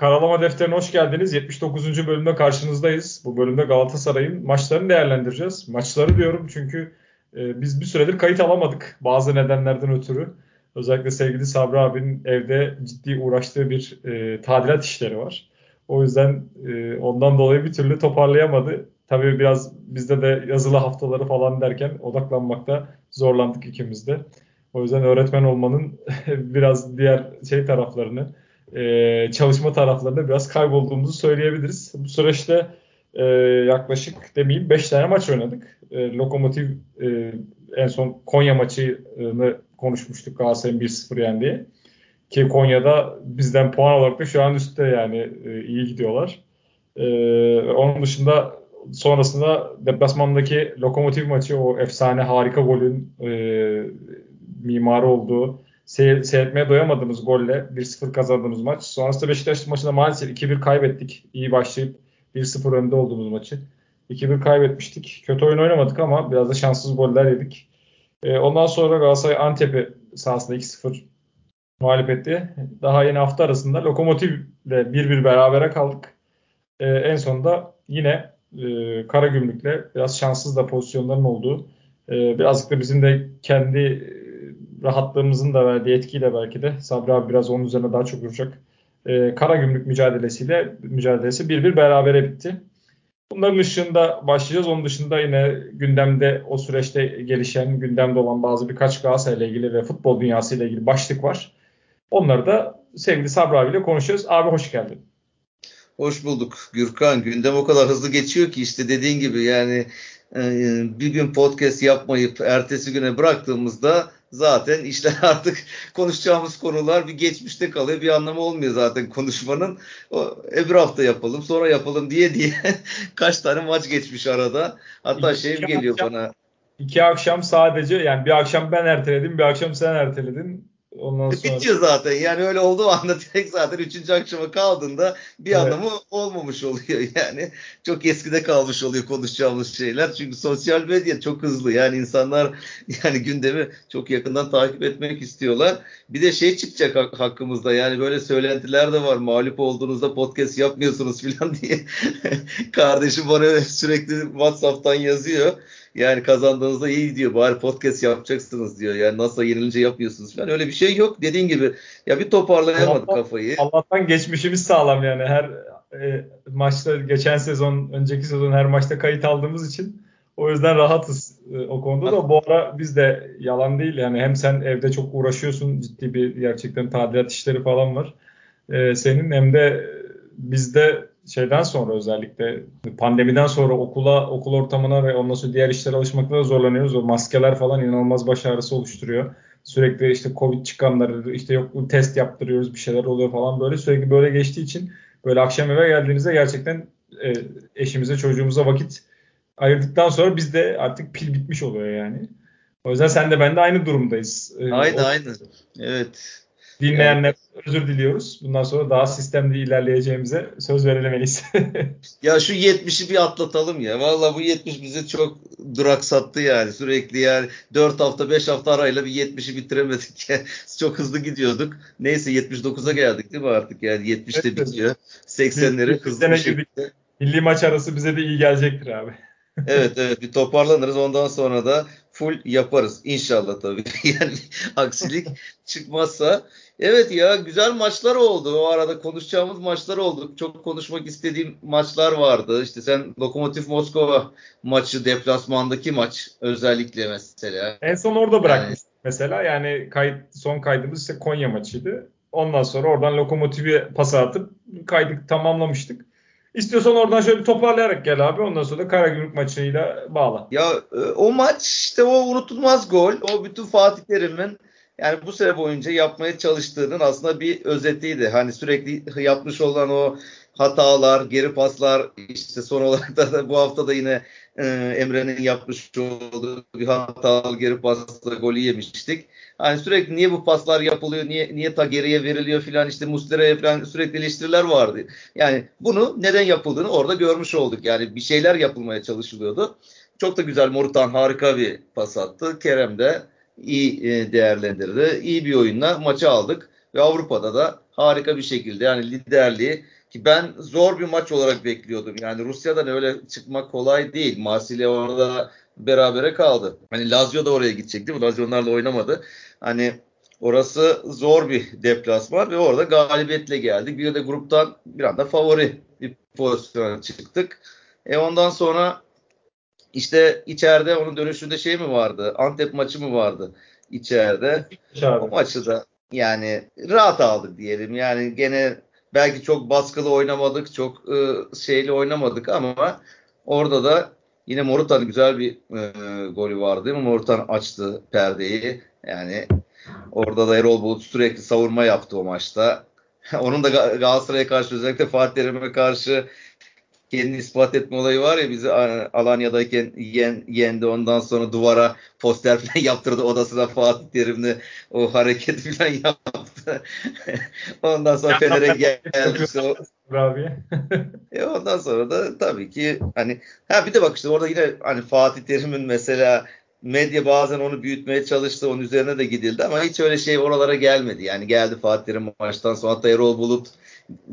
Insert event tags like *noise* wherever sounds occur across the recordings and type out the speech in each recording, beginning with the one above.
Karalama Defteri'ne hoş geldiniz. 79. bölümde karşınızdayız. Bu bölümde Galatasaray'ın maçlarını değerlendireceğiz. Maçları diyorum çünkü e, biz bir süredir kayıt alamadık bazı nedenlerden ötürü. Özellikle sevgili Sabri abinin evde ciddi uğraştığı bir e, tadilat işleri var. O yüzden e, ondan dolayı bir türlü toparlayamadı. Tabii biraz bizde de yazılı haftaları falan derken odaklanmakta zorlandık ikimiz de. O yüzden öğretmen olmanın *laughs* biraz diğer şey taraflarını, e, çalışma taraflarında biraz kaybolduğumuzu söyleyebiliriz. Bu süreçte e, yaklaşık demeyeyim 5 tane maç oynadık. E, Lokomotiv e, en son Konya maçını konuşmuştuk Galatasaray'ın 1-0 yendiği. Ki Konya'da bizden puan olarak da şu an üstte yani e, iyi gidiyorlar. E, onun dışında sonrasında deplasmandaki Lokomotiv maçı o efsane harika golün e, mimarı olduğu seyir, seyretmeye doyamadığımız golle 1-0 kazandığımız maç. Sonrasında Beşiktaş maçında maalesef 2-1 kaybettik. İyi başlayıp 1-0 önde olduğumuz maçı. 2-1 kaybetmiştik. Kötü oyun oynamadık ama biraz da şanssız goller yedik. E, ondan sonra Galatasaray Antep'i sahasında 2-0 mağlup etti. Daha yeni hafta arasında Lokomotiv'le 1-1 berabere kaldık. E, en sonunda yine e, Karagümrük'le biraz şanssız da pozisyonların olduğu e, birazcık da bizim de kendi rahatlığımızın da verdiği etkiyle belki de Sabri abi biraz onun üzerine daha çok duracak. E, Karagümrük mücadelesiyle mücadelesi bir bir berabere bitti. Bunların ışığında başlayacağız. Onun dışında yine gündemde o süreçte gelişen, gündemde olan bazı birkaç Galatasaray ile ilgili ve futbol dünyası ile ilgili başlık var. Onları da sevgili Sabri abiyle konuşuyoruz. Abi hoş geldin. Hoş bulduk Gürkan. Gündem o kadar hızlı geçiyor ki işte dediğin gibi yani e, bir gün podcast yapmayıp ertesi güne bıraktığımızda zaten işler *laughs* artık konuşacağımız konular bir geçmişte kalıyor. Bir anlamı olmuyor zaten konuşmanın. O, öbür hafta yapalım sonra yapalım diye diye *laughs* kaç tane maç geçmiş arada. Hatta iki şey geliyor akşam, bana. İki akşam sadece yani bir akşam ben erteledim bir akşam sen erteledin. Ondan sonra... Bitiyor zaten. Yani öyle olduğu anda *laughs* direkt zaten 3. akşama kaldığında bir evet. anlamı olmamış oluyor *laughs* yani. Çok eskide kalmış oluyor konuşacağımız şeyler. Çünkü sosyal medya çok hızlı. Yani insanlar *laughs* yani gündemi çok yakından takip etmek istiyorlar. Bir de şey çıkacak hakkımızda yani böyle söylentiler de var. Mağlup olduğunuzda podcast yapmıyorsunuz falan diye. Kardeşim bana sürekli WhatsApp'tan yazıyor. Yani kazandığınızda iyi diyor. Bari podcast yapacaksınız diyor. Yani nasıl yenilince yapıyorsunuz falan. Öyle bir şey yok. Dediğin gibi ya bir toparlayamadık Allah'tan, kafayı. Allah'tan geçmişimiz sağlam yani. Her e, maçta geçen sezon, önceki sezon her maçta kayıt aldığımız için o yüzden rahatız e, o konuda da. Bu ara biz de yalan değil yani hem sen evde çok uğraşıyorsun ciddi bir gerçekten tadilat işleri falan var. E, senin hem de bizde şeyden sonra özellikle pandemiden sonra okula okul ortamına ve ondan sonra diğer işlere alışmakta da zorlanıyoruz. O maskeler falan inanılmaz baş ağrısı oluşturuyor. Sürekli işte Covid çıkanları işte yok test yaptırıyoruz bir şeyler oluyor falan böyle sürekli böyle geçtiği için böyle akşam eve geldiğinizde gerçekten e, eşimize çocuğumuza vakit ayırdıktan sonra bizde artık pil bitmiş oluyor yani. O yüzden sen de ben de aynı durumdayız. Ee, aynı o, aynı. Evet. Dinleyenler özür diliyoruz. Bundan sonra daha sistemli ilerleyeceğimize söz en *laughs* ya şu 70'i bir atlatalım ya. Valla bu 70 bizi çok duraksattı yani. Sürekli yani 4 hafta 5 hafta arayla bir 70'i bitiremedik. *laughs* çok hızlı gidiyorduk. Neyse 79'a geldik değil mi artık yani 70'te evet, bitiyor. 80'leri hızlı bir şekilde. Milli maç arası bize de iyi gelecektir abi. *laughs* evet evet bir toparlanırız. Ondan sonra da full yaparız. İnşallah tabii. yani aksilik çıkmazsa. Evet ya güzel maçlar oldu. O arada konuşacağımız maçlar oldu. Çok konuşmak istediğim maçlar vardı. İşte sen Lokomotiv Moskova maçı deplasmandaki maç özellikle mesela. En son orada bırakmıştık yani. mesela. Yani kayıt, son kaydımız işte Konya maçıydı. Ondan sonra oradan Lokomotiv'e pas atıp kaydı tamamlamıştık. İstiyorsan oradan şöyle bir toparlayarak gel abi. Ondan sonra da Karagümrük maçıyla bağla. Ya e, o maç işte o unutulmaz gol. O bütün Fatih Terim'in yani bu sene boyunca yapmaya çalıştığının aslında bir özetiydi. Hani sürekli yapmış olan o hatalar, geri paslar işte son olarak da bu hafta da yine e, Emre'nin yapmış olduğu bir hatalı geri pasla golü yemiştik. Hani sürekli niye bu paslar yapılıyor, niye niye ta geriye veriliyor filan işte Muslera'ya filan sürekli eleştiriler vardı. Yani bunu neden yapıldığını orada görmüş olduk. Yani bir şeyler yapılmaya çalışılıyordu. Çok da güzel Morutan harika bir pas attı. Kerem de iyi e, değerlendirdi. İyi bir oyunla maçı aldık ve Avrupa'da da harika bir şekilde yani liderliği ki ben zor bir maç olarak bekliyordum. Yani Rusya'dan öyle çıkmak kolay değil. Marsilya orada berabere kaldı. Hani Lazio da oraya gidecekti. Lazio onlarla oynamadı. Hani orası zor bir deplasman ve orada galibiyetle geldik. Bir de gruptan bir anda favori bir pozisyona çıktık. E ondan sonra işte içeride onun dönüşünde şey mi vardı? Antep maçı mı vardı içeride? O maçı da yani rahat aldık diyelim. Yani gene belki çok baskılı oynamadık, çok e, şeyli oynamadık ama orada da yine Morutan güzel bir e, golü vardı değil mi? Morutan açtı perdeyi. Yani orada da Erol Bulut sürekli savunma yaptı o maçta. *laughs* Onun da Galatasaray'a karşı özellikle Fatih Terim'e karşı kendini ispat etme olayı var ya bizi Alanya'dayken yen, yendi ondan sonra duvara poster falan *laughs* yaptırdı odasına Fatih Terim'le o hareketi *laughs* falan yaptı. *laughs* ondan sonra Fener'e geldi. işte o, Abi. e ondan sonra da tabii ki hani ha bir de bak işte orada yine hani Fatih Terim'in mesela medya bazen onu büyütmeye çalıştı. Onun üzerine de gidildi ama hiç öyle şey oralara gelmedi. Yani geldi Fatih Terim maçtan sonra hatta Erol Bulut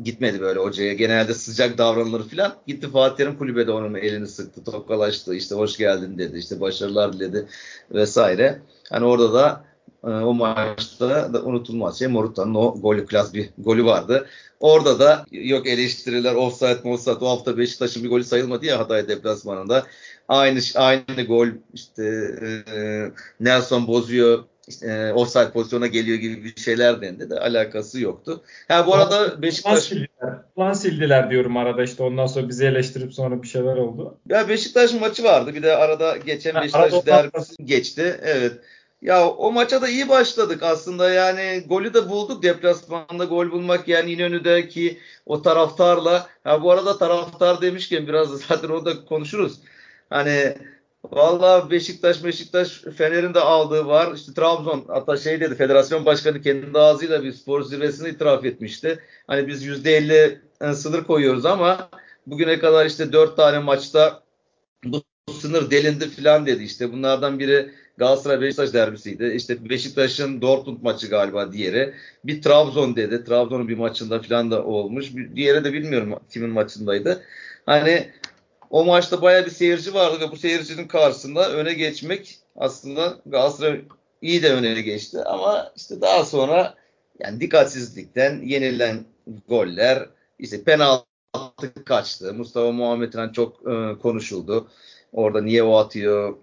gitmedi böyle hocaya. Genelde sıcak davranılır falan. Gitti Fatih Terim kulübede onun elini sıktı, tokalaştı. İşte hoş geldin dedi. işte başarılar diledi vesaire. Hani orada da e, o maçta da unutulmaz şey Moruta'nın o golü klas bir golü vardı. Orada da yok eleştiriler offside offside o hafta Beşiktaş'ın bir golü sayılmadı ya Hatay deplasmanında. Aynı aynı gol işte e, Nelson bozuyor işte, e, offside pozisyona geliyor gibi bir şeyler dendi de alakası yoktu. Ha bu arada Beşiktaş sildiler. Plan sildiler diyorum arada işte ondan sonra bizi eleştirip sonra bir şeyler oldu. Ya Beşiktaş maçı vardı. Bir de arada geçen ha, Beşiktaş derbisi geçti. Evet. Ya o maça da iyi başladık aslında yani golü de bulduk deplasmanda gol bulmak yani İnönü'deki o taraftarla. Ha bu arada taraftar demişken biraz zaten orada konuşuruz. Hani Valla Beşiktaş, Beşiktaş Fener'in de aldığı var. İşte Trabzon hatta şey dedi federasyon başkanı kendi ağzıyla bir spor zirvesini itiraf etmişti. Hani biz %50 e, sınır koyuyoruz ama bugüne kadar işte 4 tane maçta bu sınır delindi falan dedi. İşte bunlardan biri Galatasaray Beşiktaş derbisiydi. İşte Beşiktaş'ın Dortmund maçı galiba diğeri. Bir Trabzon dedi. Trabzon'un bir maçında falan da olmuş. Bir, diğeri de bilmiyorum kimin maçındaydı. Hani o maçta baya bir seyirci vardı ve bu seyircinin karşısında öne geçmek aslında Galatasaray iyi de öne geçti ama işte daha sonra yani dikkatsizlikten yenilen goller işte penaltı kaçtı. Mustafa Muhammed'den çok e, konuşuldu. Orada niye o atıyor?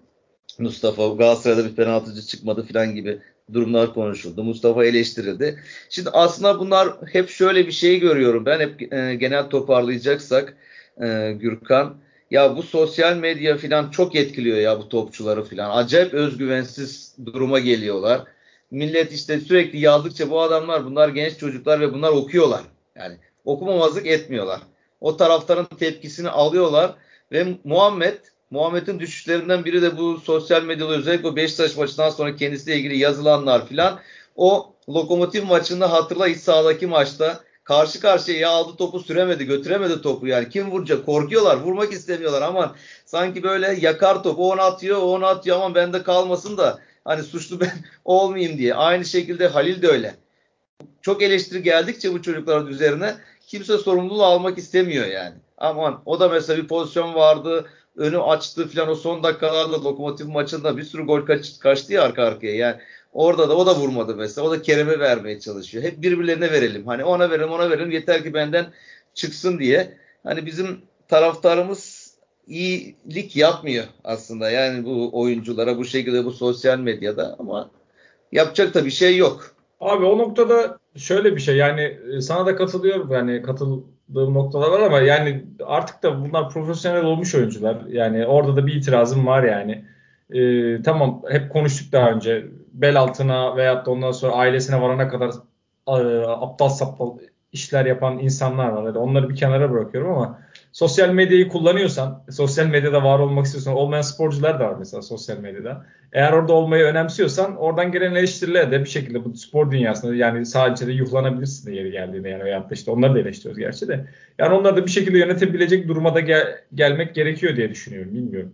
Mustafa Galatasaray'da bir penaltıcı çıkmadı falan gibi durumlar konuşuldu. Mustafa eleştirildi. Şimdi aslında bunlar hep şöyle bir şey görüyorum. Ben hep e, genel toparlayacaksak e, Gürkan ya bu sosyal medya falan çok etkiliyor ya bu topçuları falan. Acayip özgüvensiz duruma geliyorlar. Millet işte sürekli yazdıkça bu adamlar bunlar genç çocuklar ve bunlar okuyorlar. Yani okumamazlık etmiyorlar. O taraftarın tepkisini alıyorlar ve Muhammed Muhammed'in düşüşlerinden biri de bu sosyal medyada özellikle o Beşiktaş maçından sonra kendisiyle ilgili yazılanlar filan. O lokomotiv maçında hatırla iç sahadaki maçta karşı karşıya aldı topu süremedi götüremedi topu yani. Kim vuracak? Korkuyorlar vurmak istemiyorlar. Aman sanki böyle yakar topu. Onu atıyor onu atıyor. Aman bende kalmasın da hani suçlu *laughs* ben olmayayım diye. Aynı şekilde Halil de öyle. Çok eleştiri geldikçe bu çocukların üzerine kimse sorumluluğu almak istemiyor yani. Aman o da mesela bir pozisyon vardı önü açtı falan o son dakikalarda lokomotiv maçında bir sürü gol kaç, kaçtı ya arka arkaya yani Orada da o da vurmadı mesela. O da Kerem'e vermeye çalışıyor. Hep birbirlerine verelim. Hani ona verelim ona verelim yeter ki benden çıksın diye. Hani bizim taraftarımız iyilik yapmıyor aslında. Yani bu oyunculara bu şekilde bu sosyal medyada ama yapacak da bir şey yok. Abi o noktada şöyle bir şey yani e, sana da katılıyorum yani katıldığım noktalar var ama yani artık da bunlar profesyonel olmuş oyuncular. Yani orada da bir itirazım var yani. Ee, tamam hep konuştuk daha önce bel altına veyahut da ondan sonra ailesine varana kadar e, aptal saptal işler yapan insanlar var. Yani onları bir kenara bırakıyorum ama sosyal medyayı kullanıyorsan, sosyal medyada var olmak istiyorsan, olmayan sporcular da var mesela sosyal medyada. Eğer orada olmayı önemsiyorsan oradan gelen eleştiriler de bir şekilde bu spor dünyasında yani sadece de yuhlanabilirsin de yeri geldiğinde yani veyahut işte onları da eleştiriyoruz gerçi de. Yani onları da bir şekilde yönetebilecek duruma da gel- gelmek gerekiyor diye düşünüyorum. Bilmiyorum.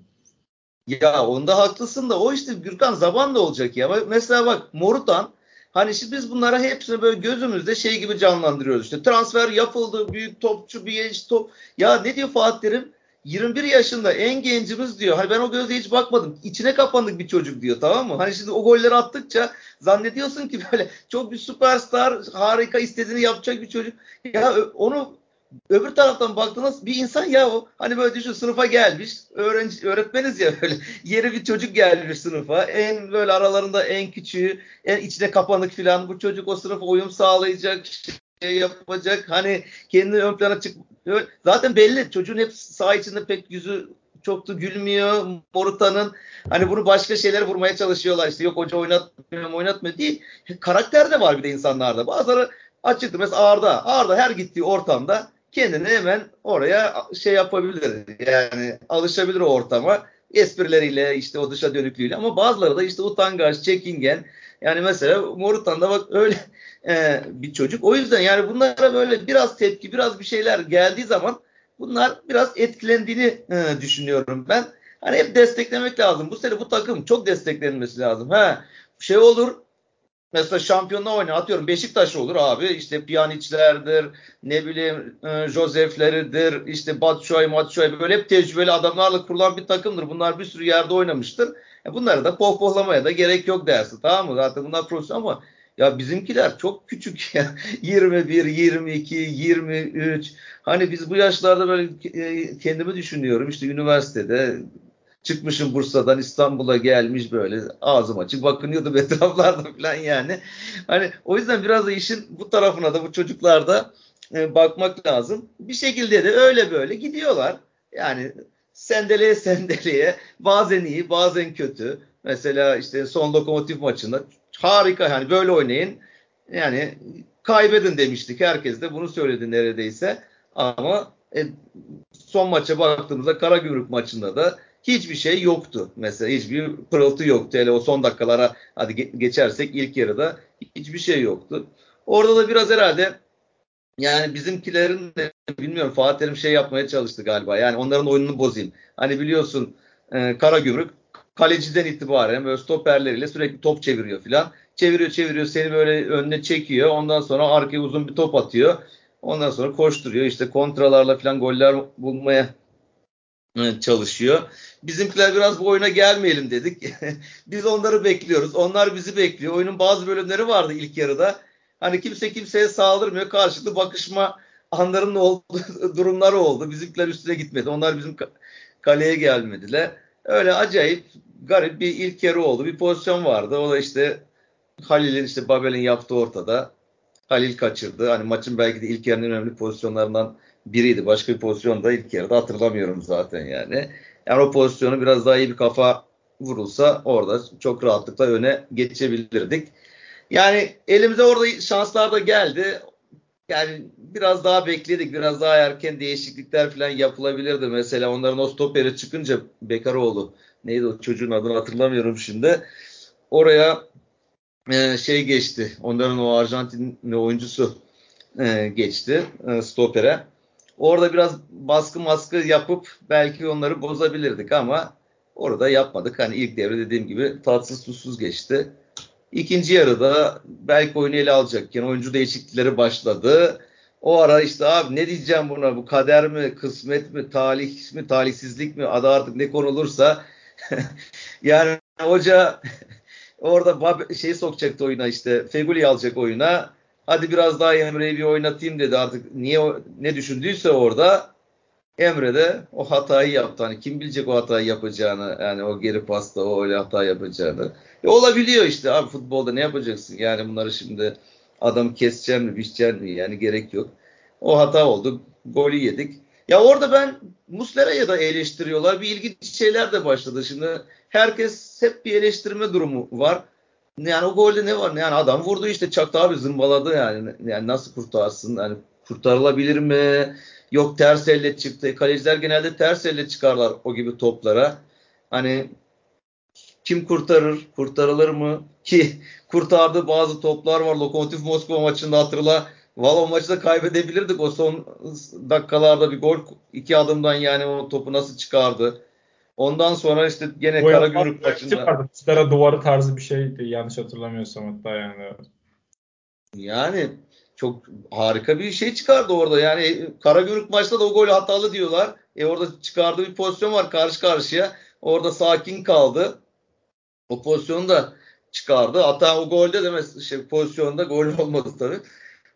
Ya onda haklısın da o işte Gürkan zaman da olacak ya. Mesela bak Morutan Hani şimdi biz bunlara hepsini böyle gözümüzde şey gibi canlandırıyoruz. İşte transfer yapıldı, büyük topçu, bir genç top. Ya ne diyor Fatih Terim? 21 yaşında en gencimiz diyor. Hani ben o gözle hiç bakmadım. İçine kapandık bir çocuk diyor tamam mı? Hani şimdi o golleri attıkça zannediyorsun ki böyle çok bir süperstar, harika istediğini yapacak bir çocuk. Ya onu öbür taraftan baktığınız bir insan ya o. Hani böyle düşün sınıfa gelmiş. Öğrenci, öğretmeniz ya böyle. *laughs* Yeri bir çocuk gelmiş sınıfa. En böyle aralarında en küçüğü, en içine kapanık filan. Bu çocuk o sınıfa uyum sağlayacak, şey yapacak. Hani kendini ön plana çık. Zaten belli. Çocuğun hep sağ içinde pek yüzü çok da gülmüyor. Morutan'ın hani bunu başka şeyler vurmaya çalışıyorlar. İşte yok hoca oynatmıyor oynatmıyor değil. Karakter de var bir de insanlarda. Bazıları açıktır. Mesela Arda. Arda her gittiği ortamda kendini hemen oraya şey yapabilir. Yani alışabilir o ortama. Esprileriyle işte o dışa dönüklüğüyle ama bazıları da işte utangaç, çekingen. Yani mesela Morutan da bak öyle e, bir çocuk. O yüzden yani bunlara böyle biraz tepki, biraz bir şeyler geldiği zaman bunlar biraz etkilendiğini e, düşünüyorum ben. Hani hep desteklemek lazım. Bu sene bu takım çok desteklenmesi lazım. Ha şey olur Mesela şampiyonla oynar. Atıyorum Beşiktaş olur abi. İşte Pjanic'lerdir, ne bileyim e, Josef'leridir, işte Batshuayi, Matshuayi böyle hep tecrübeli adamlarla kurulan bir takımdır. Bunlar bir sürü yerde oynamıştır. E bunları da pohpohlamaya da gerek yok dersin. Tamam mı? Zaten bunlar profesyonel ama ya bizimkiler çok küçük *laughs* ya. 21, 22, 23. Hani biz bu yaşlarda böyle e, kendimi düşünüyorum. İşte üniversitede Çıkmışım Bursa'dan İstanbul'a gelmiş böyle ağzım açık bakınıyordum *laughs* etraflarda falan yani. Hani o yüzden biraz da işin bu tarafına da bu çocuklarda e, bakmak lazım. Bir şekilde de öyle böyle gidiyorlar. Yani sendeleye sendeleye bazen iyi bazen kötü. Mesela işte son lokomotif maçında harika yani böyle oynayın. Yani kaybedin demiştik. Herkes de bunu söyledi neredeyse. Ama e, son maça baktığımızda Karagümrük maçında da hiçbir şey yoktu. Mesela hiçbir pırıltı yoktu. Hele o son dakikalara hadi geçersek ilk yarıda hiçbir şey yoktu. Orada da biraz herhalde yani bizimkilerin de bilmiyorum Fatih Terim şey yapmaya çalıştı galiba. Yani onların oyununu bozayım. Hani biliyorsun e, Karagümrük kaleciden itibaren böyle stoperleriyle sürekli top çeviriyor filan. Çeviriyor çeviriyor seni böyle önüne çekiyor. Ondan sonra arkaya uzun bir top atıyor. Ondan sonra koşturuyor. İşte kontralarla filan goller bulmaya çalışıyor. Bizimkiler biraz bu oyuna gelmeyelim dedik. *laughs* Biz onları bekliyoruz. Onlar bizi bekliyor. Oyunun bazı bölümleri vardı ilk yarıda. Hani kimse kimseye saldırmıyor. Karşılıklı bakışma anlarının olduğu *laughs* durumları oldu. Bizimkiler üstüne gitmedi. Onlar bizim kaleye gelmediler. Öyle acayip garip bir ilk yarı oldu. Bir pozisyon vardı. O da işte Halil'in işte Babel'in yaptığı ortada. Halil kaçırdı. Hani maçın belki de ilk yarının önemli pozisyonlarından biriydi. Başka bir pozisyon da ilk yarıda hatırlamıyorum zaten yani. Yani o pozisyonu biraz daha iyi bir kafa vurulsa orada çok rahatlıkla öne geçebilirdik. Yani elimize orada şanslar da geldi. Yani biraz daha bekledik. Biraz daha erken değişiklikler falan yapılabilirdi. Mesela onların o stoperi çıkınca Bekaroğlu neydi o çocuğun adını hatırlamıyorum şimdi. Oraya e, şey geçti. Onların o Arjantinli oyuncusu e, geçti e, stopere. Orada biraz baskı maskı yapıp belki onları bozabilirdik ama orada yapmadık. Hani ilk devre dediğim gibi tatsız tuzsuz geçti. İkinci yarıda belki oyunu ele alacakken oyuncu değişiklikleri başladı. O ara işte abi ne diyeceğim buna bu kader mi, kısmet mi, talih mi, talihsizlik mi adı artık ne konulursa *laughs* yani hoca *laughs* orada şey sokacaktı oyuna işte Feguli alacak oyuna Hadi biraz daha Emre'yi bir oynatayım dedi artık. Niye ne düşündüyse orada Emre de o hatayı yaptı. Hani kim bilecek o hatayı yapacağını yani o geri pasta o öyle hata yapacağını. E olabiliyor işte abi futbolda ne yapacaksın? Yani bunları şimdi adam keseceğim mi biçeceğim mi yani gerek yok. O hata oldu. Golü yedik. Ya orada ben Muslera'ya da eleştiriyorlar. Bir ilginç şeyler de başladı. Şimdi herkes hep bir eleştirme durumu var. Yani o golde ne var? Yani adam vurdu işte çaktı abi zımbaladı yani. Yani nasıl kurtarsın? Yani kurtarılabilir mi? Yok ters elle çıktı. Kaleciler genelde ters elle çıkarlar o gibi toplara. Hani kim kurtarır? Kurtarılır mı? Ki *laughs* kurtardığı bazı toplar var. Lokomotiv Moskova maçında hatırla. Valla maçı da kaybedebilirdik. O son dakikalarda bir gol iki adımdan yani o topu nasıl çıkardı. Ondan sonra işte gene Karagümrük maçında. Çıkara duvarı tarzı bir şeydi yanlış hatırlamıyorsam hatta yani. Yani çok harika bir şey çıkardı orada. Yani Karagümrük maçta da o gol hatalı diyorlar. E orada çıkardığı bir pozisyon var karşı karşıya. Orada sakin kaldı. O pozisyonu da çıkardı. Hatta o golde de mesela şey, pozisyonda gol *laughs* olmadı tabii.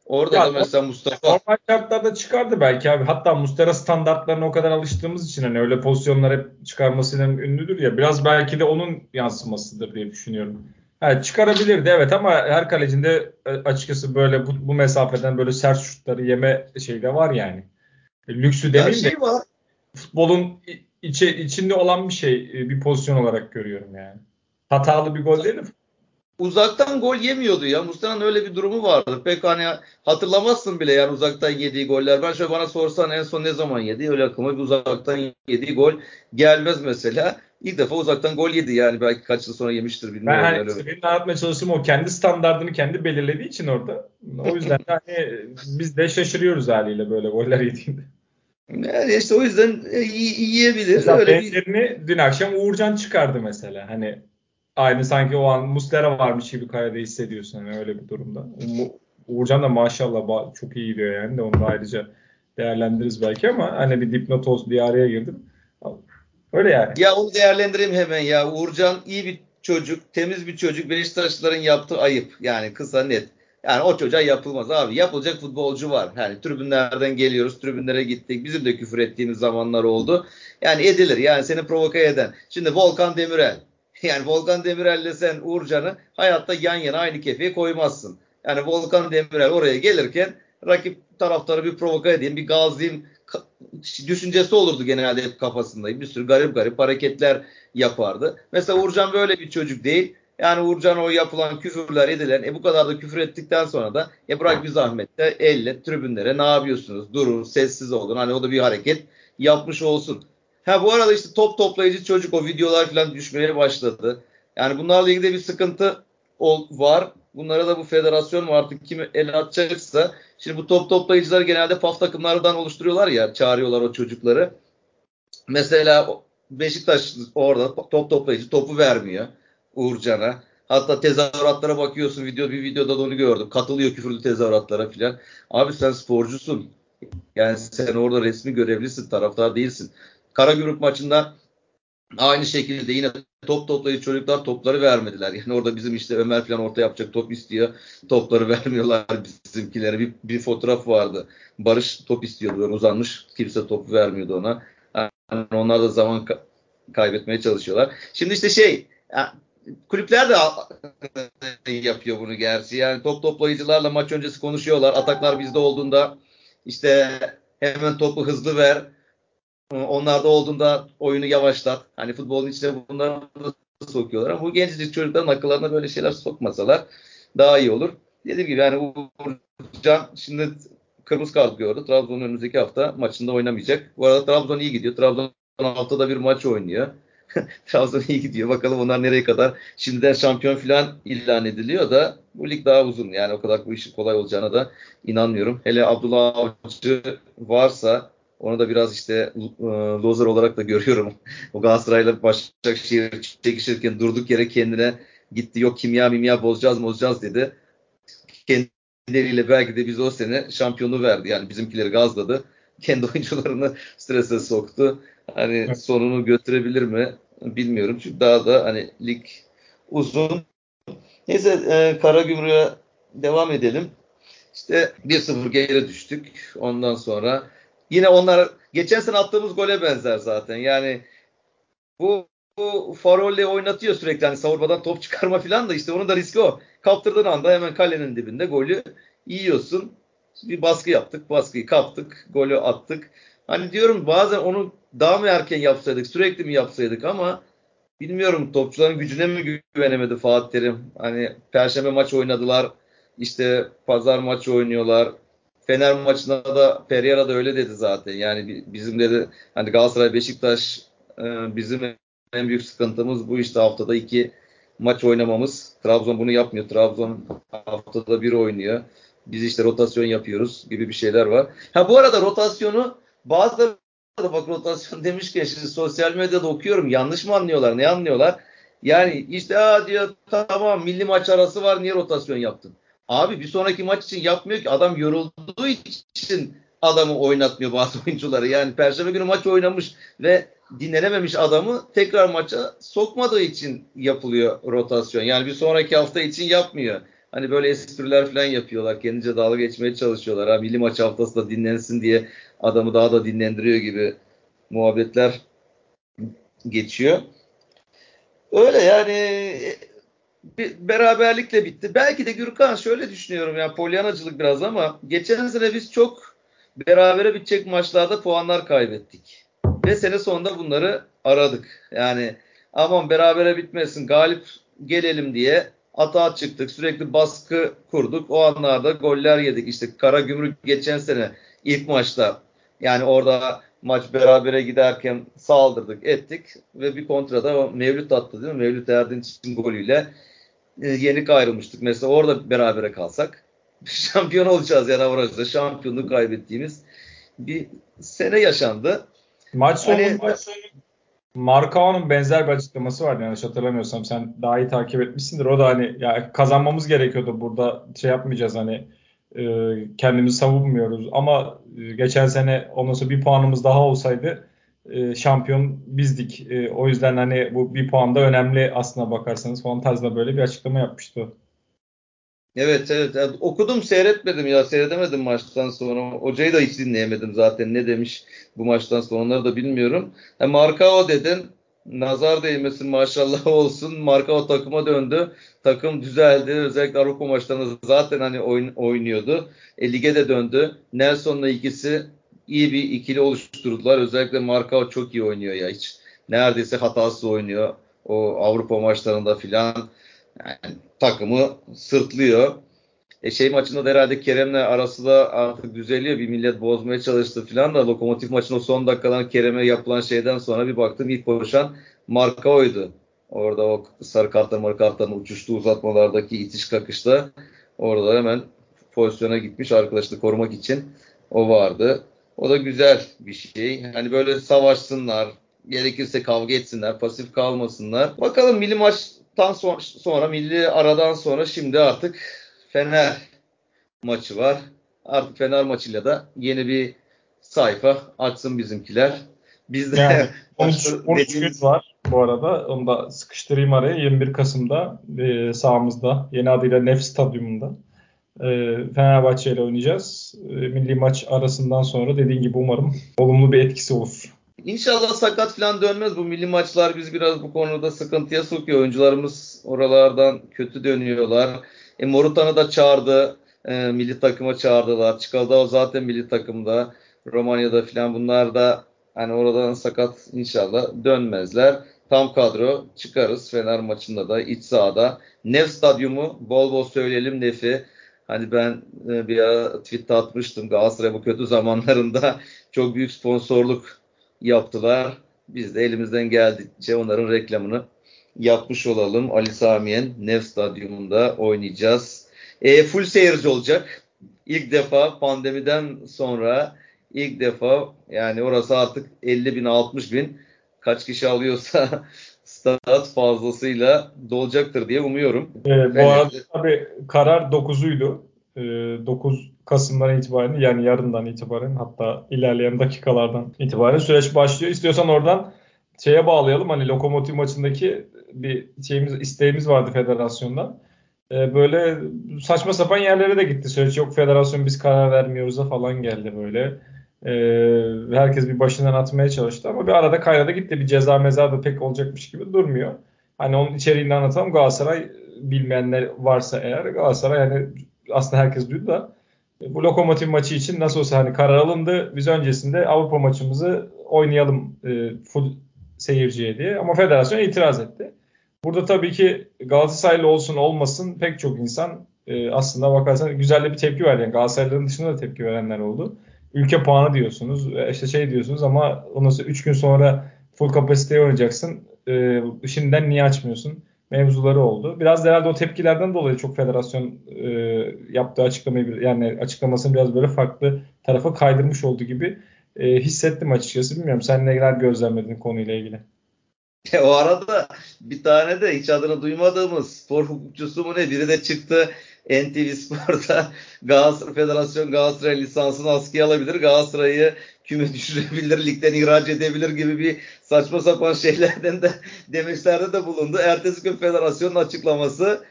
Orada ya, da mesela Mustafa. Normal şartlarda çıkardı belki abi. Hatta Mustera standartlarına o kadar alıştığımız için hani öyle pozisyonlar hep çıkarmasıyla ünlüdür ya. Biraz belki de onun yansımasıdır diye düşünüyorum. Evet, çıkarabilirdi evet ama her kalecinde e, açıkçası böyle bu, bu mesafeden böyle sert şutları yeme şeyi de var yani. E, lüksü demeyeyim şey de var. futbolun içi, içinde olan bir şey e, bir pozisyon olarak görüyorum yani. Hatalı bir gol değil mi? Uzaktan gol yemiyordu ya. Mustafa'nın öyle bir durumu vardı. Pek hani hatırlamazsın bile yani uzaktan yediği goller. Ben şöyle bana sorsan en son ne zaman yedi? Öyle aklıma bir uzaktan yediği gol gelmez mesela. İlk defa uzaktan gol yedi yani belki kaç yıl sonra yemiştir bilmiyorum. Ben hani senin anlatmaya çalıştığım o kendi standartını kendi belirlediği için orada. O yüzden de hani biz de şaşırıyoruz haliyle böyle goller yediğinde. Yani işte o yüzden e, yiyebilir. Mesela öyle bir... dün akşam Uğurcan çıkardı mesela. Hani aynı sanki o an Mustera varmış gibi kayada hissediyorsun yani öyle bir durumda. Uğurcan da maşallah çok iyi gidiyor yani de onu da ayrıca değerlendiririz belki ama hani bir dipnot olsun diye araya girdim. Öyle yani. Ya onu değerlendireyim hemen ya. Uğurcan iyi bir çocuk, temiz bir çocuk. Beşiktaşlıların yaptığı ayıp. Yani kısa net. Yani o çocuğa yapılmaz abi. Yapılacak futbolcu var. Yani tribünlerden geliyoruz. Tribünlere gittik. Bizim de küfür ettiğimiz zamanlar oldu. Yani edilir. Yani seni provoke eden. Şimdi Volkan Demirel. *laughs* Yani Volkan Demirel'le sen Uğurcan'ı hayatta yan yana aynı kefeye koymazsın. Yani Volkan Demirel oraya gelirken rakip taraftarı bir provoka edeyim, bir gazlayayım düşüncesi olurdu genelde hep kafasında. Bir sürü garip garip hareketler yapardı. Mesela Uğurcan böyle bir çocuk değil. Yani Uğurcan o yapılan küfürler edilen e bu kadar da küfür ettikten sonra da e bırak bir zahmet de elle tribünlere ne yapıyorsunuz? Durun sessiz olun. Hani o da bir hareket yapmış olsun. Ha bu arada işte top toplayıcı çocuk o videolar falan düşmeye başladı. Yani bunlarla ilgili bir sıkıntı var. Bunlara da bu federasyon mu artık kim el atacaksa. Şimdi bu top toplayıcılar genelde PAF takımlardan oluşturuyorlar ya çağırıyorlar o çocukları. Mesela Beşiktaş orada top toplayıcı topu vermiyor Uğurcan'a. Hatta tezahüratlara bakıyorsun video bir videoda da onu gördüm. Katılıyor küfürlü tezahüratlara filan. Abi sen sporcusun. Yani sen orada resmi görevlisin, taraftar değilsin. Karagümrük maçında aynı şekilde yine top toplayıcı çocuklar topları vermediler. Yani orada bizim işte Ömer falan orta yapacak top istiyor. Topları *laughs* vermiyorlar bizimkilere. Bir, bir fotoğraf vardı. Barış top istiyordu uzanmış. Kimse topu vermiyordu ona. Yani onlar da zaman ka- kaybetmeye çalışıyorlar. Şimdi işte şey kulüpler de yapıyor bunu gerçi. Yani top toplayıcılarla maç öncesi konuşuyorlar. Ataklar bizde olduğunda işte hemen topu hızlı ver Onlarda olduğunda oyunu yavaşlat. Hani futbolun içine bunları sokuyorlar ama bu gencecik çocukların akıllarına böyle şeyler sokmasalar daha iyi olur. Dediğim gibi yani Uğurcan şimdi kırmızı kart gördü. Trabzon önümüzdeki hafta maçında oynamayacak. Bu arada Trabzon iyi gidiyor. Trabzon haftada bir maç oynuyor. *laughs* Trabzon iyi gidiyor. Bakalım onlar nereye kadar. Şimdiden şampiyon falan ilan ediliyor da bu lig daha uzun. Yani o kadar bu işin kolay olacağına da inanmıyorum. Hele Abdullah Avcı varsa onu da biraz işte e, loser olarak da görüyorum. *laughs* o Galatasaray'la Başakşehir çekişirken durduk yere kendine gitti. Yok kimya mimya bozacağız bozacağız dedi. Kendileriyle belki de biz o sene şampiyonu verdi. Yani bizimkileri gazladı. *laughs* Kendi oyuncularını strese soktu. Hani evet. sonunu götürebilir mi bilmiyorum. Çünkü daha da hani lig uzun. Neyse e, Karagümrük'e devam edelim. İşte 1-0 geri düştük. Ondan sonra Yine onlar geçen sene attığımız gole benzer zaten. Yani bu, bu Farol'le oynatıyor sürekli hani savurmadan top çıkarma falan da işte onun da riski o. Kaptırdığın anda hemen kalenin dibinde golü yiyorsun. Bir baskı yaptık, baskıyı kaptık, golü attık. Hani diyorum bazen onu daha mı erken yapsaydık, sürekli mi yapsaydık ama bilmiyorum topçuların gücüne mi güvenemedi Fatih Terim? Hani perşembe maç oynadılar. İşte pazar maçı oynuyorlar. Fener maçında da Pereira da öyle dedi zaten. Yani bizim dedi hani Galatasaray Beşiktaş e, bizim en büyük sıkıntımız bu işte haftada iki maç oynamamız. Trabzon bunu yapmıyor. Trabzon haftada bir oynuyor. Biz işte rotasyon yapıyoruz gibi bir şeyler var. Ha bu arada rotasyonu bazıları da bak rotasyon *laughs* demişken şimdi sosyal medyada okuyorum. Yanlış mı anlıyorlar? Ne anlıyorlar? Yani işte ha diyor tamam milli maç arası var niye rotasyon yaptın? Abi bir sonraki maç için yapmıyor ki. Adam yorulduğu için adamı oynatmıyor bazı *laughs* oyuncuları. Yani perşembe günü maç oynamış ve dinlenememiş adamı tekrar maça sokmadığı için yapılıyor rotasyon. Yani bir sonraki hafta için yapmıyor. Hani böyle espriler falan yapıyorlar. Kendince dalga geçmeye çalışıyorlar. Ha, milli maç haftası da dinlensin diye adamı daha da dinlendiriyor gibi muhabbetler geçiyor. Öyle yani bir beraberlikle bitti. Belki de Gürkan şöyle düşünüyorum yani polyanacılık biraz ama geçen sene biz çok berabere bitecek maçlarda puanlar kaybettik. Ve sene sonunda bunları aradık. Yani aman berabere bitmesin galip gelelim diye atağa çıktık. Sürekli baskı kurduk. O anlarda goller yedik. İşte Kara Gümrük geçen sene ilk maçta yani orada maç berabere giderken saldırdık ettik ve bir kontrada Mevlüt attı değil mi? Mevlüt Erdinç'in golüyle yenik ayrılmıştık. Mesela orada berabere kalsak *laughs* şampiyon olacağız yani avarajda şampiyonluk kaybettiğimiz bir sene yaşandı. Maç sonu, hani, maç sonu Markao'nun benzer bir açıklaması vardı yanlış hatırlamıyorsam. Sen daha iyi takip etmişsindir. O da hani ya kazanmamız gerekiyordu burada şey yapmayacağız hani e, kendimizi savunmuyoruz. Ama e, geçen sene ondan sonra bir puanımız daha olsaydı e, şampiyon bizdik. E, o yüzden hani bu bir puan da önemli aslına bakarsanız falan tarzında böyle bir açıklama yapmıştı. Evet evet okudum seyretmedim ya seyredemedim maçtan sonra. Hocayı da hiç dinleyemedim zaten ne demiş bu maçtan sonra onları da bilmiyorum. E, Markao dedin nazar değmesin maşallah *laughs* olsun. Markao takıma döndü. Takım düzeldi. Özellikle Avrupa maçlarında zaten hani oyn oynuyordu. E, lige de döndü. Nelson'la ikisi iyi bir ikili oluşturdular. Özellikle Markao çok iyi oynuyor ya hiç. Neredeyse hatasız oynuyor. O Avrupa maçlarında filan yani takımı sırtlıyor. E şey maçında da herhalde Kerem'le arası da artık düzeliyor. Bir millet bozmaya çalıştı falan da lokomotif maçın o son dakikadan Kerem'e yapılan şeyden sonra bir baktım ilk koşan marka oydu. Orada o sarı kartlar marka kartların uçuştu uzatmalardaki itiş kakışta orada hemen pozisyona gitmiş arkadaşını korumak için o vardı. O da güzel bir şey. Hani böyle savaşsınlar, gerekirse kavga etsinler, pasif kalmasınlar. Bakalım milli maçtan sonra, milli aradan sonra şimdi artık Fener maçı var. Artık Fener maçıyla da yeni bir sayfa açsın bizimkiler. Biz de yani, 13, 13 gün var bu arada. Onu da sıkıştırayım araya. 21 Kasım'da e, sahamızda yeni adıyla Nef Stadyumunda e, Fenerbahçe ile oynayacağız. E, milli maç arasından sonra dediğin gibi umarım olumlu bir etkisi olur. İnşallah sakat falan dönmez. Bu milli maçlar biz biraz bu konuda sıkıntıya sokuyor. Oyuncularımız oralardan kötü dönüyorlar. E, Morutan'ı da çağırdı. E, milli takıma çağırdılar. Çikaldao zaten milli takımda. Romanya'da falan bunlar da hani oradan sakat inşallah dönmezler. Tam kadro çıkarız Fener maçında da iç sahada. Nef stadyumu bol bol söyleyelim Nef'i. Hani ben e, bir ara tweet atmıştım Galatasaray bu kötü zamanlarında *laughs* çok büyük sponsorluk yaptılar. Biz de elimizden geldikçe onların reklamını yapmış olalım. Ali Samiyen Nev Stadyumunda oynayacağız. E, full seyirci olacak. İlk defa pandemiden sonra ilk defa yani orası artık 50 bin 60 bin kaç kişi alıyorsa *laughs* stat fazlasıyla dolacaktır diye umuyorum. E, bu arada tabii karar 9'uydu. E, 9 Kasım'dan itibaren yani yarından itibaren hatta ilerleyen dakikalardan itibaren süreç başlıyor. İstiyorsan oradan şeye bağlayalım hani lokomotiv maçındaki bir şeyimiz isteğimiz vardı federasyondan. Ee, böyle saçma sapan yerlere de gitti süreç. Yok federasyon biz karar vermiyoruz da falan geldi böyle. Ee, herkes bir başından atmaya çalıştı ama bir arada kaynadı gitti. Bir ceza meza da pek olacakmış gibi durmuyor. Hani onun içeriğini anlatalım. Galatasaray bilmeyenler varsa eğer Galatasaray yani aslında herkes duydu da bu lokomotiv maçı için nasıl olsa hani karar alındı. Biz öncesinde Avrupa maçımızı oynayalım. E, full seyirciye diye ama federasyon itiraz etti. Burada tabii ki Galatasaraylı olsun olmasın pek çok insan e, aslında bakarsan güzel bir tepki verdi. Yani Galatasaraylıların dışında da tepki verenler oldu. Ülke puanı diyorsunuz, e, işte şey diyorsunuz ama ondan sonra 3 gün sonra full kapasiteye oynayacaksın. E, şimdiden niye açmıyorsun? Mevzuları oldu. Biraz da herhalde o tepkilerden dolayı çok federasyon e, yaptığı açıklamayı yani açıklamasını biraz böyle farklı tarafa kaydırmış olduğu gibi e, hissettim açıkçası. Bilmiyorum sen neler gözlemledin konuyla ilgili. o arada bir tane de hiç adını duymadığımız spor hukukçusu mu ne biri de çıktı NTV Spor'da *laughs* Galatasaray Federasyon Galatasaray lisansını askıya alabilir. Galatasaray'ı küme düşürebilir, ligden ihraç edebilir gibi bir saçma sapan *laughs* şeylerden de demeçlerde de bulundu. Ertesi gün federasyonun açıklaması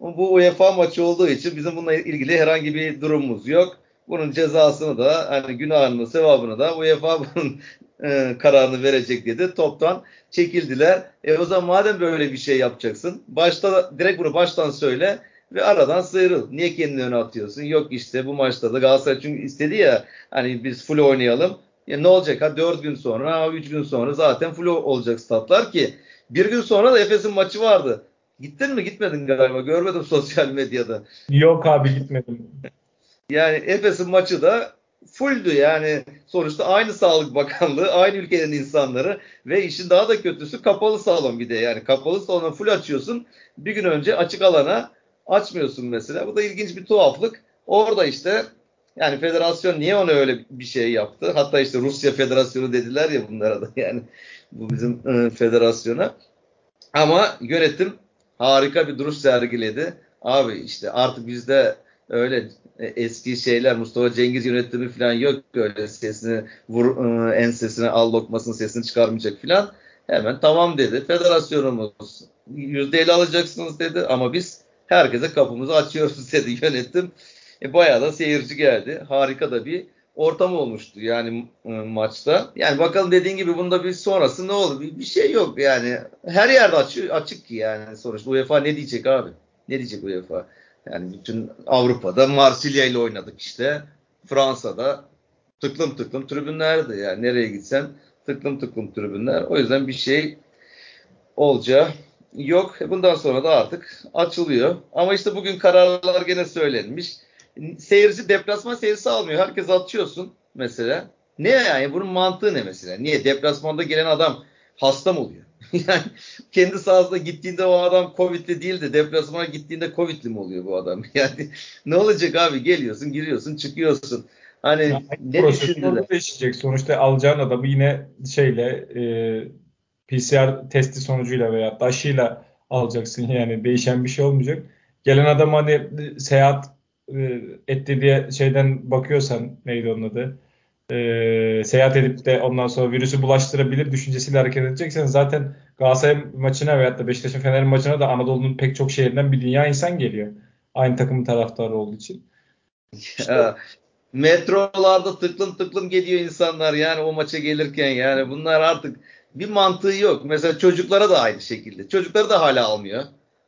bu UEFA maçı olduğu için bizim bununla ilgili herhangi bir durumumuz yok. Bunun cezasını da hani günahını, sevabını da UEFA *laughs* bunun e, kararını verecek dedi. Toptan çekildiler. E o zaman madem böyle bir şey yapacaksın, başta direkt bunu baştan söyle ve aradan sıyrıl. Niye kendini öne atıyorsun? Yok işte bu maçta da Galatasaray çünkü istedi ya hani biz full oynayalım. Ya ne olacak ha 4 gün sonra, 3 gün sonra zaten full olacak statlar ki bir gün sonra da Efes'in maçı vardı. Gittin mi? Gitmedin galiba. Görmedim *laughs* sosyal medyada. Yok abi gitmedim. yani Efes'in maçı da fulldü yani sonuçta aynı Sağlık Bakanlığı, aynı ülkenin insanları ve işin daha da kötüsü kapalı salon bir de yani kapalı salonu full açıyorsun. Bir gün önce açık alana açmıyorsun mesela. Bu da ilginç bir tuhaflık. Orada işte yani federasyon niye ona öyle bir şey yaptı? Hatta işte Rusya Federasyonu dediler ya bunlara da *laughs* yani bu bizim e, federasyona. Ama yönetim harika bir duruş sergiledi. Abi işte artık bizde öyle e, eski şeyler Mustafa Cengiz yönetimi falan yok öyle sesini vur e, ensesine al lokmasının sesini çıkarmayacak falan. Hemen tamam dedi. Federasyonumuz %50 alacaksınız dedi ama biz herkese kapımızı açıyoruz *laughs* dedi yönetim. E, bayağı da seyirci geldi. Harika da bir ortam olmuştu yani e, maçta. Yani bakalım dediğin gibi bunda bir sonrası ne olur? Bir, bir şey yok yani. Her yerde açık, açık ki yani sonuçta UEFA ne diyecek abi? Ne diyecek UEFA? Yani bütün Avrupa'da Marsilya ile oynadık işte. Fransa'da tıklım tıklım tribünlerdi yani nereye gitsen tıklım tıklım tribünler. O yüzden bir şey olacağı yok. Bundan sonra da artık açılıyor. Ama işte bugün kararlar gene söylenmiş. Seyirci deplasman seyircisi almıyor. Herkes atıyorsun mesela. Ne yani bunun mantığı ne mesela? Niye deplasmanda gelen adam hasta mı oluyor? *laughs* yani kendi sahasına gittiğinde o adam Covid'li değil de deplasmana gittiğinde Covid'li mi oluyor bu adam? *laughs* Yani ne olacak abi? Geliyorsun, giriyorsun, çıkıyorsun. Hani ya, ne düşündüler? değişecek. Sonuçta alacağın adamı yine şeyle e, PCR testi sonucuyla veya aşıyla alacaksın. Yani değişen bir şey olmayacak. Gelen adam hani seyahat e, etti diye şeyden bakıyorsan neydi onun adı? e, seyahat edip de ondan sonra virüsü bulaştırabilir düşüncesiyle hareket edeceksen zaten Galatasaray maçına veyahut da Beşiktaş'ın Fener'in maçına da Anadolu'nun pek çok şehrinden bir dünya insan geliyor. Aynı takımın taraftarı olduğu için. İşte, metrolarda tıklım tıklım geliyor insanlar yani o maça gelirken yani bunlar artık bir mantığı yok. Mesela çocuklara da aynı şekilde. Çocukları da hala almıyor.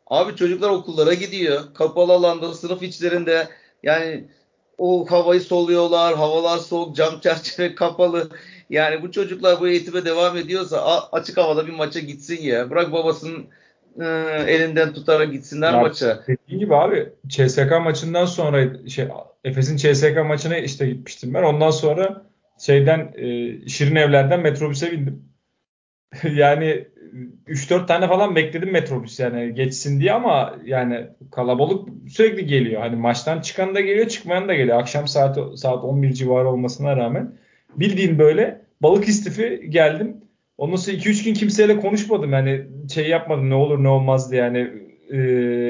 Abi çocuklar okullara gidiyor. Kapalı alanda sınıf içlerinde yani o havayı soluyorlar, havalar soğuk, cam çerçeve *laughs* kapalı. Yani bu çocuklar bu eğitime devam ediyorsa açık havada bir maça gitsin ya. Bırak babasının e, elinden tutarak gitsinler ya, maça. Dediğim gibi abi CSK maçından sonra şey Efes'in CSK maçına işte gitmiştim ben. Ondan sonra şeyden e, Şirin Evler'den metrobüse bindim. *laughs* yani 3-4 tane falan bekledim metrobüs yani geçsin diye ama yani kalabalık sürekli geliyor. Hani maçtan çıkan da geliyor, çıkmayan da geliyor. Akşam saat saat 11 civarı olmasına rağmen bildiğin böyle balık istifi geldim. Ondan sonra 2-3 gün kimseyle konuşmadım. Yani şey yapmadım ne olur ne olmaz diye yani e,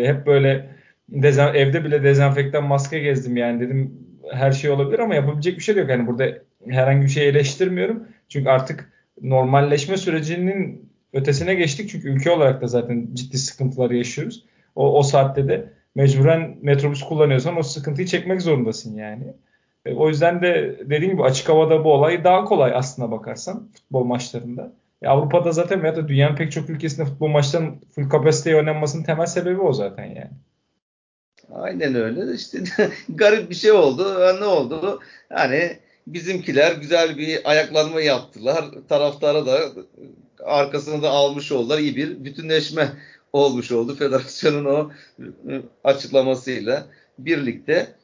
hep böyle dezen, evde bile dezenfektan maske gezdim yani dedim her şey olabilir ama yapabilecek bir şey yok. Yani burada herhangi bir şey eleştirmiyorum. Çünkü artık normalleşme sürecinin ötesine geçtik. Çünkü ülke olarak da zaten ciddi sıkıntılar yaşıyoruz. O, o saatte de mecburen metrobüs kullanıyorsan o sıkıntıyı çekmek zorundasın yani. E, o yüzden de dediğim gibi açık havada bu olay daha kolay aslına bakarsan futbol maçlarında. E, Avrupa'da zaten veya da dünyanın pek çok ülkesinde futbol maçlarının full kapasiteye oynanmasının temel sebebi o zaten yani. Aynen öyle. İşte *laughs* garip bir şey oldu. Ne oldu? Hani bizimkiler güzel bir ayaklanma yaptılar. Taraftara da arkasını da almış oldular. İyi bir bütünleşme olmuş oldu federasyonun o ıı, açıklamasıyla birlikte.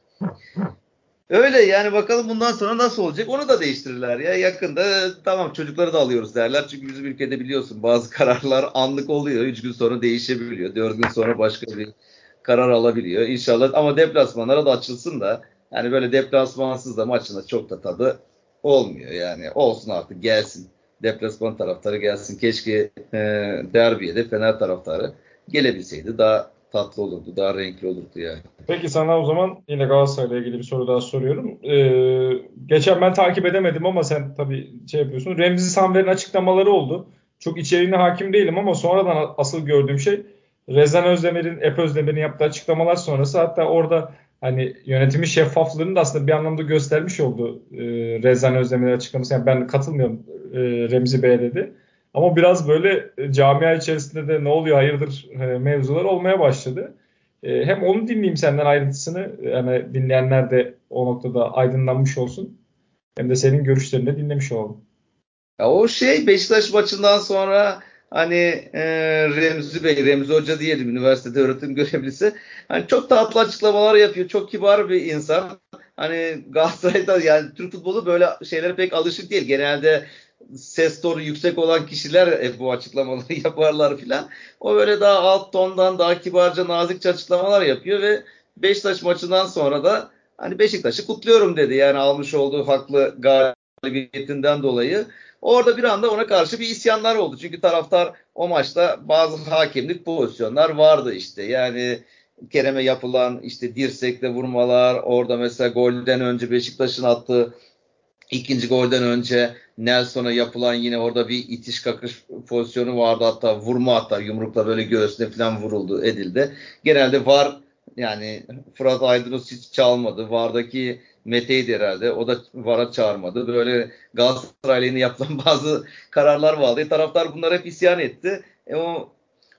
Öyle yani bakalım bundan sonra nasıl olacak onu da değiştirirler ya yakında tamam çocukları da alıyoruz derler çünkü bizim ülkede biliyorsun bazı *laughs* kararlar anlık oluyor 3 gün sonra değişebiliyor 4 gün sonra başka bir karar alabiliyor inşallah ama deplasmanlara da açılsın da yani böyle deplasmansız da maçında çok da tadı olmuyor yani olsun artık gelsin deplasman taraftarı gelsin keşke e, derbiye de Fener taraftarı gelebilseydi daha tatlı olurdu, daha renkli olurdu yani. Peki sana o zaman yine Galatasaray'la ilgili bir soru daha soruyorum. Ee, geçen ben takip edemedim ama sen tabii şey yapıyorsun. Remzi Sanver'in açıklamaları oldu. Çok içeriğine hakim değilim ama sonradan asıl gördüğüm şey Rezan Özdemir'in, Ep Özdemir'in yaptığı açıklamalar sonrası hatta orada hani yönetimin şeffaflığını da aslında bir anlamda göstermiş oldu e, Rezan Özdemir'in açıklaması. Yani ben katılmıyorum e, Remzi Bey'e dedi. Ama biraz böyle e, camia içerisinde de ne oluyor hayırdır e, mevzular olmaya başladı. E, hem onu dinleyeyim senden ayrıntısını. Yani dinleyenler de o noktada aydınlanmış olsun. Hem de senin görüşlerini de dinlemiş olalım. Ya o şey Beşiktaş maçından sonra hani e, Remzi Bey, Remzi Hoca diyelim üniversitede öğretim görevlisi. Hani çok tatlı açıklamalar yapıyor. Çok kibar bir insan. Hani Galatasaray'da yani Türk futbolu böyle şeylere pek alışık değil. Genelde ses tonu yüksek olan kişiler e, bu açıklamaları *laughs* yaparlar filan. O böyle daha alt tondan daha kibarca nazikçe açıklamalar yapıyor ve Beşiktaş maçından sonra da hani Beşiktaş'ı kutluyorum dedi. Yani almış olduğu haklı galibiyetinden dolayı. Orada bir anda ona karşı bir isyanlar oldu. Çünkü taraftar o maçta bazı hakemlik pozisyonlar vardı işte. Yani Kerem'e yapılan işte dirsekle vurmalar, orada mesela golden önce Beşiktaş'ın attığı ikinci golden önce Nelson'a yapılan yine orada bir itiş kakış pozisyonu vardı hatta vurma hatta yumrukla böyle göğsüne falan vuruldu edildi. Genelde var yani Fırat Aydınus hiç çalmadı. Vardaki Mete'ydi herhalde. O da VAR'a çağırmadı. Böyle Galatasaray'la yapılan *laughs* bazı kararlar vardı. Taraftar bunlar hep isyan etti. E o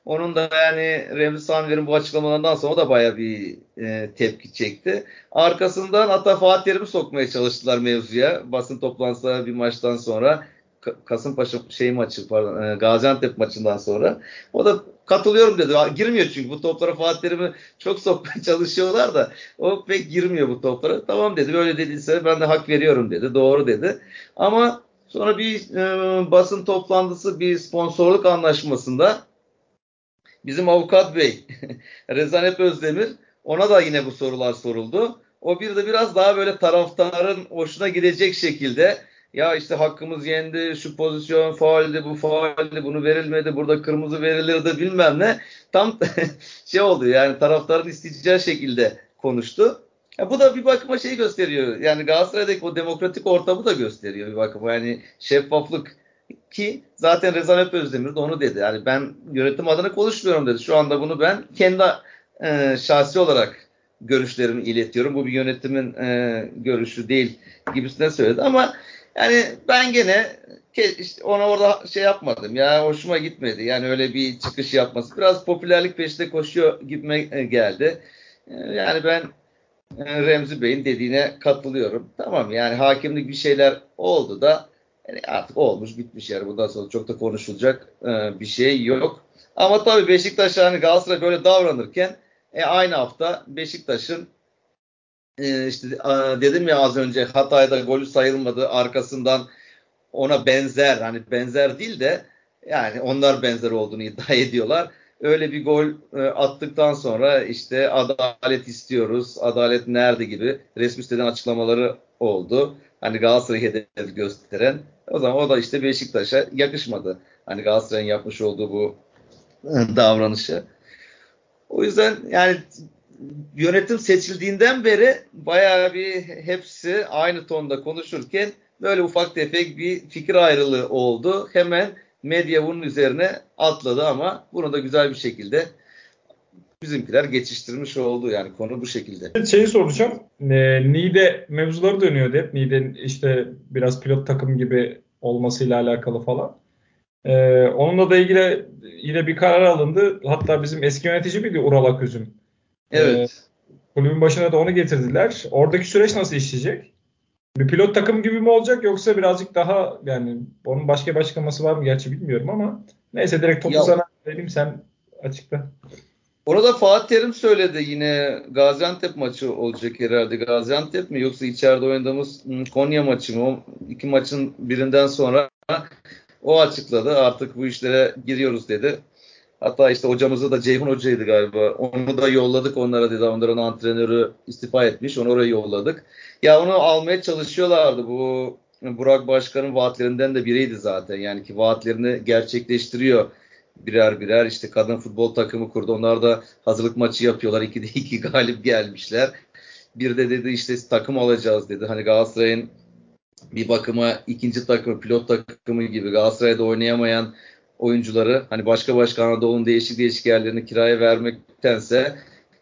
onun da yani Remzi Sanver'in bu açıklamalarından sonra da baya bir e, tepki çekti. Arkasından hatta Fatih Terim'i sokmaya çalıştılar mevzuya. Basın toplantısı bir maçtan sonra. Kasımpaşa şey maçı pardon e, Gaziantep maçından sonra. O da katılıyorum dedi. Girmiyor çünkü bu toplara Fatih Terim'i çok sokmaya *laughs* çalışıyorlar da o pek girmiyor bu toplara. Tamam dedi böyle dediyse ben de hak veriyorum dedi. Doğru dedi. Ama sonra bir e, basın toplantısı bir sponsorluk anlaşmasında Bizim avukat bey *laughs* Rezanet Özdemir ona da yine bu sorular soruldu. O bir de biraz daha böyle taraftarın hoşuna gidecek şekilde ya işte hakkımız yendi, şu pozisyon faaldi, bu faaldi, bunu verilmedi, burada kırmızı verilirdi bilmem ne. Tam *laughs* şey oldu yani taraftarın isteyeceği şekilde konuştu. Ya bu da bir bakıma şey gösteriyor. Yani Galatasaray'daki o demokratik ortamı da gösteriyor bir bakıma. Yani şeffaflık ki zaten Rezan Özdemir de onu dedi. Yani ben yönetim adına konuşmuyorum dedi. Şu anda bunu ben kendi e, şahsi olarak görüşlerimi iletiyorum. Bu bir yönetimin e, görüşü değil gibisine söyledi ama yani ben gene işte ona orada şey yapmadım ya hoşuma gitmedi. Yani öyle bir çıkış yapması. Biraz popülerlik peşinde koşuyor gibime e, geldi. E, yani ben e, Remzi Bey'in dediğine katılıyorum. Tamam yani hakimlik bir şeyler oldu da yani artık olmuş bitmiş yani bundan sonra çok da konuşulacak bir şey yok. Ama tabii Beşiktaş hani Galatasaray böyle davranırken e, aynı hafta Beşiktaş'ın e, işte dedim ya az önce Hatay'da golü sayılmadı arkasından ona benzer hani benzer değil de yani onlar benzer olduğunu iddia *laughs* ediyorlar. Öyle bir gol e, attıktan sonra işte adalet istiyoruz, adalet nerede gibi resmi siteden açıklamaları oldu. Hani Galatasaray hedef gösteren. O zaman o da işte Beşiktaş'a yakışmadı. Hani Galatasaray'ın yapmış olduğu bu e, davranışı. O yüzden yani yönetim seçildiğinden beri bayağı bir hepsi aynı tonda konuşurken böyle ufak tefek bir fikir ayrılığı oldu. Hemen medya bunun üzerine atladı ama bunu da güzel bir şekilde bizimkiler geçiştirmiş oldu yani konu bu şekilde. Şeyi soracağım. E, Nide mevzuları dönüyordu hep. Nide işte biraz pilot takım gibi olmasıyla alakalı falan. E, onunla da ilgili yine bir karar alındı. Hatta bizim eski yönetici miydi Ural Aküz'ün? Evet. E, kulübün başına da onu getirdiler. Oradaki süreç nasıl işleyecek? Bir pilot takım gibi mi olacak yoksa birazcık daha yani onun başka bir açıklaması var mı gerçi bilmiyorum ama neyse direkt topu ya, sana vereyim sen açıkla. Onu da Fatih Terim söyledi yine Gaziantep maçı olacak herhalde. Gaziantep mi yoksa içeride oynadığımız Konya maçı mı? O iki maçın birinden sonra o açıkladı. Artık bu işlere giriyoruz dedi. Hatta işte hocamızı da Ceyhun Hoca'ydı galiba. Onu da yolladık onlara dedi. Onların antrenörü istifa etmiş. Onu oraya yolladık. Ya onu almaya çalışıyorlardı. Bu Burak Başkan'ın vaatlerinden de biriydi zaten. Yani ki vaatlerini gerçekleştiriyor birer birer işte kadın futbol takımı kurdu. Onlar da hazırlık maçı yapıyorlar. 2'de 2 galip gelmişler. Bir de dedi işte takım alacağız dedi. Hani Galatasaray'ın bir bakıma ikinci takımı, pilot takımı gibi Galatasaray'da oynayamayan oyuncuları hani başka başka Anadolu'nun değişik değişik yerlerini kiraya vermektense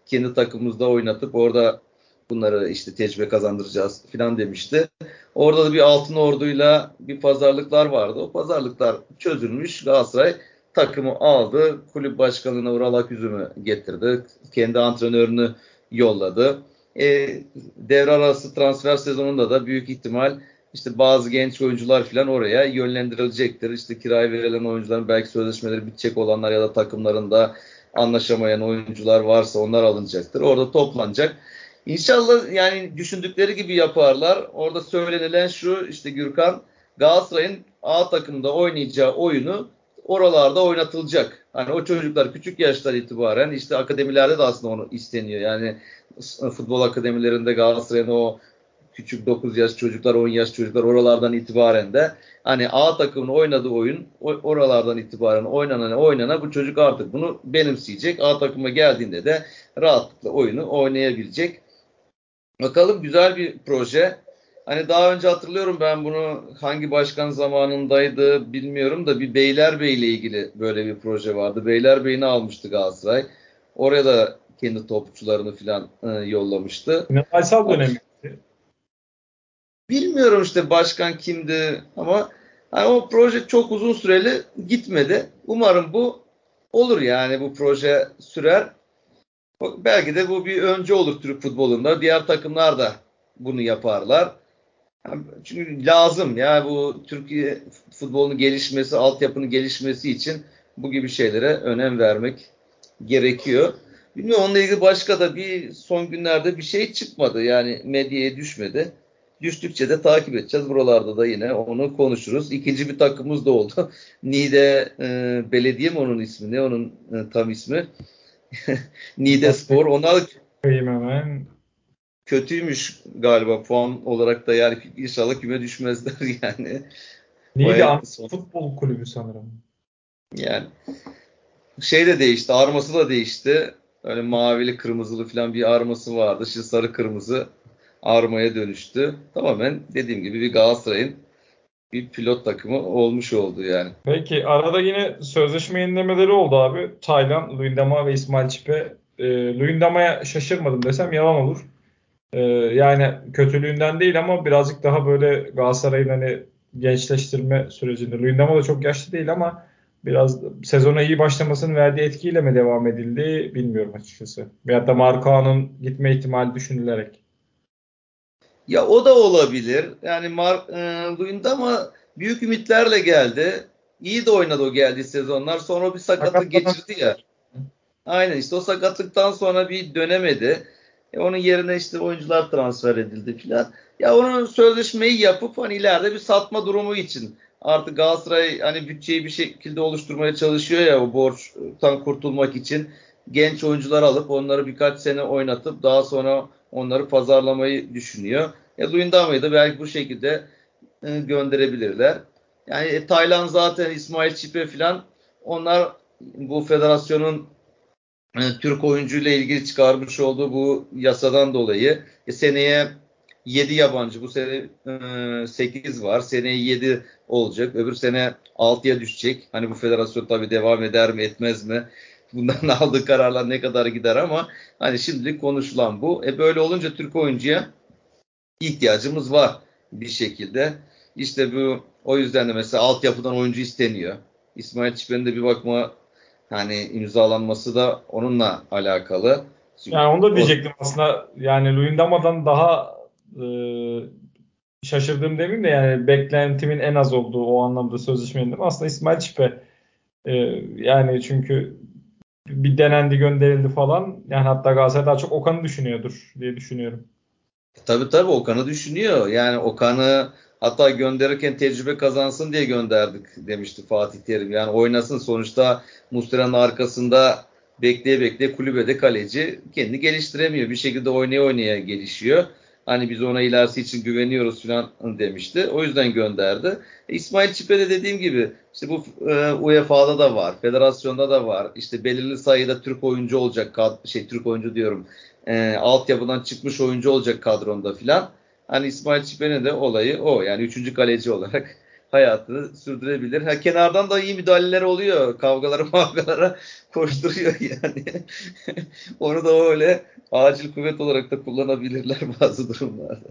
kendi takımımızda oynatıp orada bunları işte tecrübe kazandıracağız filan demişti. Orada da bir altın orduyla bir pazarlıklar vardı. O pazarlıklar çözülmüş. Galatasaray takımı aldı. Kulüp başkanına Ural Aküzüm'ü getirdi. Kendi antrenörünü yolladı. E, devre arası transfer sezonunda da büyük ihtimal işte bazı genç oyuncular falan oraya yönlendirilecektir. İşte kiraya verilen oyuncuların belki sözleşmeleri bitecek olanlar ya da takımlarında anlaşamayan oyuncular varsa onlar alınacaktır. Orada toplanacak. İnşallah yani düşündükleri gibi yaparlar. Orada söylenilen şu işte Gürkan Galatasaray'ın A takımında oynayacağı oyunu oralarda oynatılacak. Hani o çocuklar küçük yaştan itibaren işte akademilerde de aslında onu isteniyor. Yani futbol akademilerinde Galatasaray'ın o küçük 9 yaş çocuklar, 10 yaş çocuklar oralardan itibaren de hani A takımın oynadığı oyun oralardan itibaren oynanana oynana bu çocuk artık bunu benimseyecek. A takıma geldiğinde de rahatlıkla oyunu oynayabilecek. Bakalım güzel bir proje. Hani daha önce hatırlıyorum ben bunu hangi başkan zamanındaydı bilmiyorum da bir Beylerbeyi ile ilgili böyle bir proje vardı. Beylerbeyi'ni almıştı Galatasaray. Oraya da kendi topçularını falan e, yollamıştı. Aysal dönemi. Bilmiyorum işte başkan kimdi ama hani o proje çok uzun süreli gitmedi. Umarım bu olur yani bu proje sürer. Belki de bu bir önce olur Türk futbolunda. Diğer takımlar da bunu yaparlar. Çünkü lazım ya bu Türkiye futbolunun gelişmesi, altyapının gelişmesi için bu gibi şeylere önem vermek gerekiyor. Bilmiyorum onunla ilgili başka da bir son günlerde bir şey çıkmadı. Yani medyaya düşmedi. Düştükçe de takip edeceğiz. Buralarda da yine onu konuşuruz. İkinci bir takımımız da oldu. *laughs* Niğde e, Belediye mi onun ismi? Ne onun e, tam ismi? *laughs* Niğde Spor. Onlar hemen kötüymüş galiba puan olarak da yani inşallah küme düşmezler *laughs* yani. Niğde son... futbol kulübü sanırım. Yani şey de değişti, arması da değişti. Öyle mavili kırmızılı falan bir arması vardı. Şimdi sarı kırmızı armaya dönüştü. Tamamen dediğim gibi bir Galatasaray'ın bir pilot takımı olmuş oldu yani. Peki arada yine sözleşme yenilemeleri oldu abi. Taylan, Luyendama ve İsmail Çipe. E, Luyendama'ya şaşırmadım desem yalan olur. E, yani kötülüğünden değil ama birazcık daha böyle Galatasaray'ın hani gençleştirme sürecinde. Luyendama da çok yaşlı değil ama biraz sezona iyi başlamasının verdiği etkiyle mi devam edildi bilmiyorum açıkçası. Veyahut da Marco'nun gitme ihtimali düşünülerek. Ya o da olabilir. Yani Mar e, ama büyük ümitlerle geldi. İyi de oynadı o geldiği sezonlar. Sonra bir sakatlık geçirdi ya. Aynen işte o sakatlıktan sonra bir dönemedi. E, onun yerine işte oyuncular transfer edildi filan. Ya onun sözleşmeyi yapıp hani ileride bir satma durumu için artık Galatasaray hani bütçeyi bir şekilde oluşturmaya çalışıyor ya o borçtan kurtulmak için genç oyuncular alıp onları birkaç sene oynatıp daha sonra onları pazarlamayı düşünüyor. E, Luyendama'yı da belki bu şekilde e, gönderebilirler. Yani e, Taylan zaten İsmail Çipe falan onlar bu federasyonun e, Türk oyuncuyla ilgili çıkarmış olduğu bu yasadan dolayı e, seneye 7 yabancı bu sene e, 8 var. Seneye 7 olacak. Öbür sene 6'ya düşecek. Hani bu federasyon tabii devam eder mi etmez mi? Bundan *laughs* aldığı kararlar ne kadar gider ama hani şimdilik konuşulan bu. E böyle olunca Türk oyuncuya ihtiyacımız var bir şekilde. İşte bu o yüzden de mesela altyapıdan oyuncu isteniyor. İsmail Çipen'in de bir bakma hani imzalanması da onunla alakalı. Yani onu da diyecektim o, aslında. Yani Luyendama'dan daha e, şaşırdığım demeyeyim de yani beklentimin en az olduğu o anlamda sözleşmenin aslında İsmail Çipe. Ee, yani çünkü bir denendi gönderildi falan. Yani hatta Galatasaray daha çok Okan'ı düşünüyordur diye düşünüyorum. Tabii tabii Okan'ı düşünüyor. Yani Okan'ı hatta gönderirken tecrübe kazansın diye gönderdik demişti Fatih Terim. Yani oynasın sonuçta Muslera'nın arkasında bekleye bekleye kulübede kaleci kendini geliştiremiyor. Bir şekilde oynaya oynaya gelişiyor. Hani biz ona ilerisi için güveniyoruz falan demişti. O yüzden gönderdi. E, İsmail Çipe de dediğim gibi işte bu e, UEFA'da da var, federasyonda da var. İşte belirli sayıda Türk oyuncu olacak, şey Türk oyuncu diyorum. E, altyapıdan çıkmış oyuncu olacak kadronda filan. Hani İsmail Çipe'nin de olayı o. Yani üçüncü kaleci olarak hayatını sürdürebilir. Ha, kenardan da iyi müdahaleler oluyor. Kavgalara *laughs* mavgalara koşturuyor yani. *laughs* Onu da öyle acil kuvvet olarak da kullanabilirler *laughs* bazı durumlarda.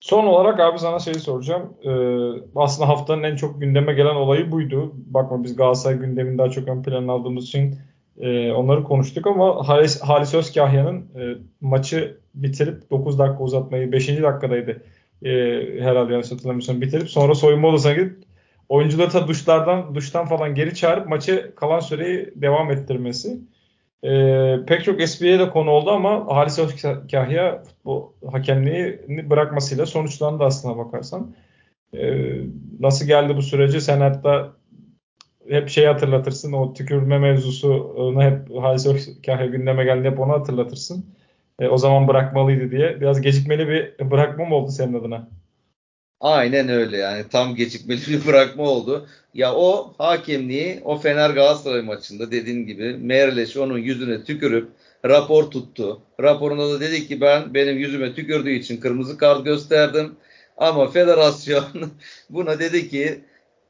Son olarak abi sana şeyi soracağım. Ee, aslında haftanın en çok gündeme gelen olayı buydu. Bakma biz Galatasaray gündemini daha çok ön plana aldığımız için e, onları konuştuk ama Halis, Halis Özkahya'nın e, maçı bitirip 9 dakika uzatmayı 5. dakikadaydı e, herhalde yanlış hatırlamıyorsam bitirip sonra soyunma odasına gidip oyuncuları da duşlardan duştan falan geri çağırıp maçı kalan süreyi devam ettirmesi. E, pek çok espriye de konu oldu ama Halis Özkahya bu hakemliği bırakmasıyla sonuçlandı aslına bakarsan. E, nasıl geldi bu süreci? Sen hatta hep şey hatırlatırsın. O tükürme mevzusunu hep Halis Özkahya gündeme geldi hep onu hatırlatırsın. E, o zaman bırakmalıydı diye. Biraz gecikmeli bir bırakma mı oldu senin adına? Aynen öyle yani tam gecikmeli bir bırakma oldu. Ya o hakemliği o Fener Galatasaray maçında dediğin gibi Merleş onun yüzüne tükürüp rapor tuttu. Raporunda da dedi ki ben benim yüzüme tükürdüğü için kırmızı kart gösterdim. Ama federasyon *laughs* buna dedi ki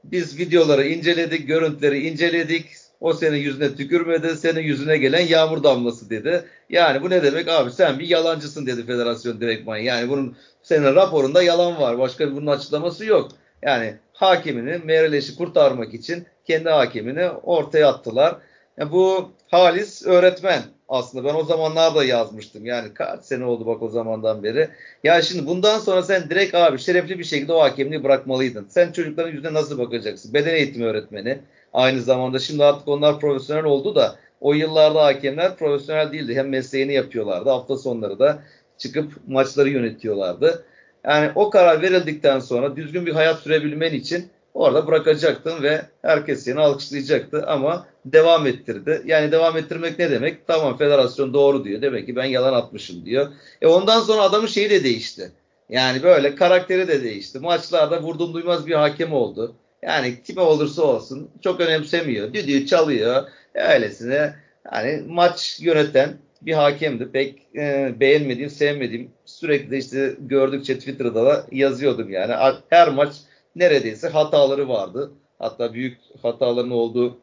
biz videoları inceledik, görüntüleri inceledik. O senin yüzüne tükürmedi, senin yüzüne gelen yağmur damlası dedi. Yani bu ne demek abi sen bir yalancısın dedi federasyon direktman. Yani bunun senin raporunda yalan var. Başka bunun açıklaması yok. Yani hakimini Mereleş'i kurtarmak için kendi hakimini ortaya attılar. Yani bu Halis öğretmen aslında. Ben o zamanlarda yazmıştım. Yani kaç sene oldu bak o zamandan beri. Ya şimdi bundan sonra sen direkt abi şerefli bir şekilde o hakemliği bırakmalıydın. Sen çocukların yüzüne nasıl bakacaksın? Beden eğitimi öğretmeni. Aynı zamanda şimdi artık onlar profesyonel oldu da o yıllarda hakemler profesyonel değildi. Hem mesleğini yapıyorlardı. Hafta sonları da çıkıp maçları yönetiyorlardı. Yani o karar verildikten sonra düzgün bir hayat sürebilmen için orada bırakacaktın ve herkes seni alkışlayacaktı ama devam ettirdi. Yani devam ettirmek ne demek? Tamam federasyon doğru diyor. Demek ki ben yalan atmışım diyor. E ondan sonra adamın şeyi de değişti. Yani böyle karakteri de değişti. Maçlarda vurdum duymaz bir hakem oldu. Yani kime olursa olsun çok önemsemiyor. Düdüğü çalıyor. Öylesine yani maç yöneten bir hakemdi. Pek e, beğenmediğim, sevmediğim sürekli işte gördükçe Twitter'da da yazıyordum yani. Her maç neredeyse hataları vardı. Hatta büyük hataların olduğu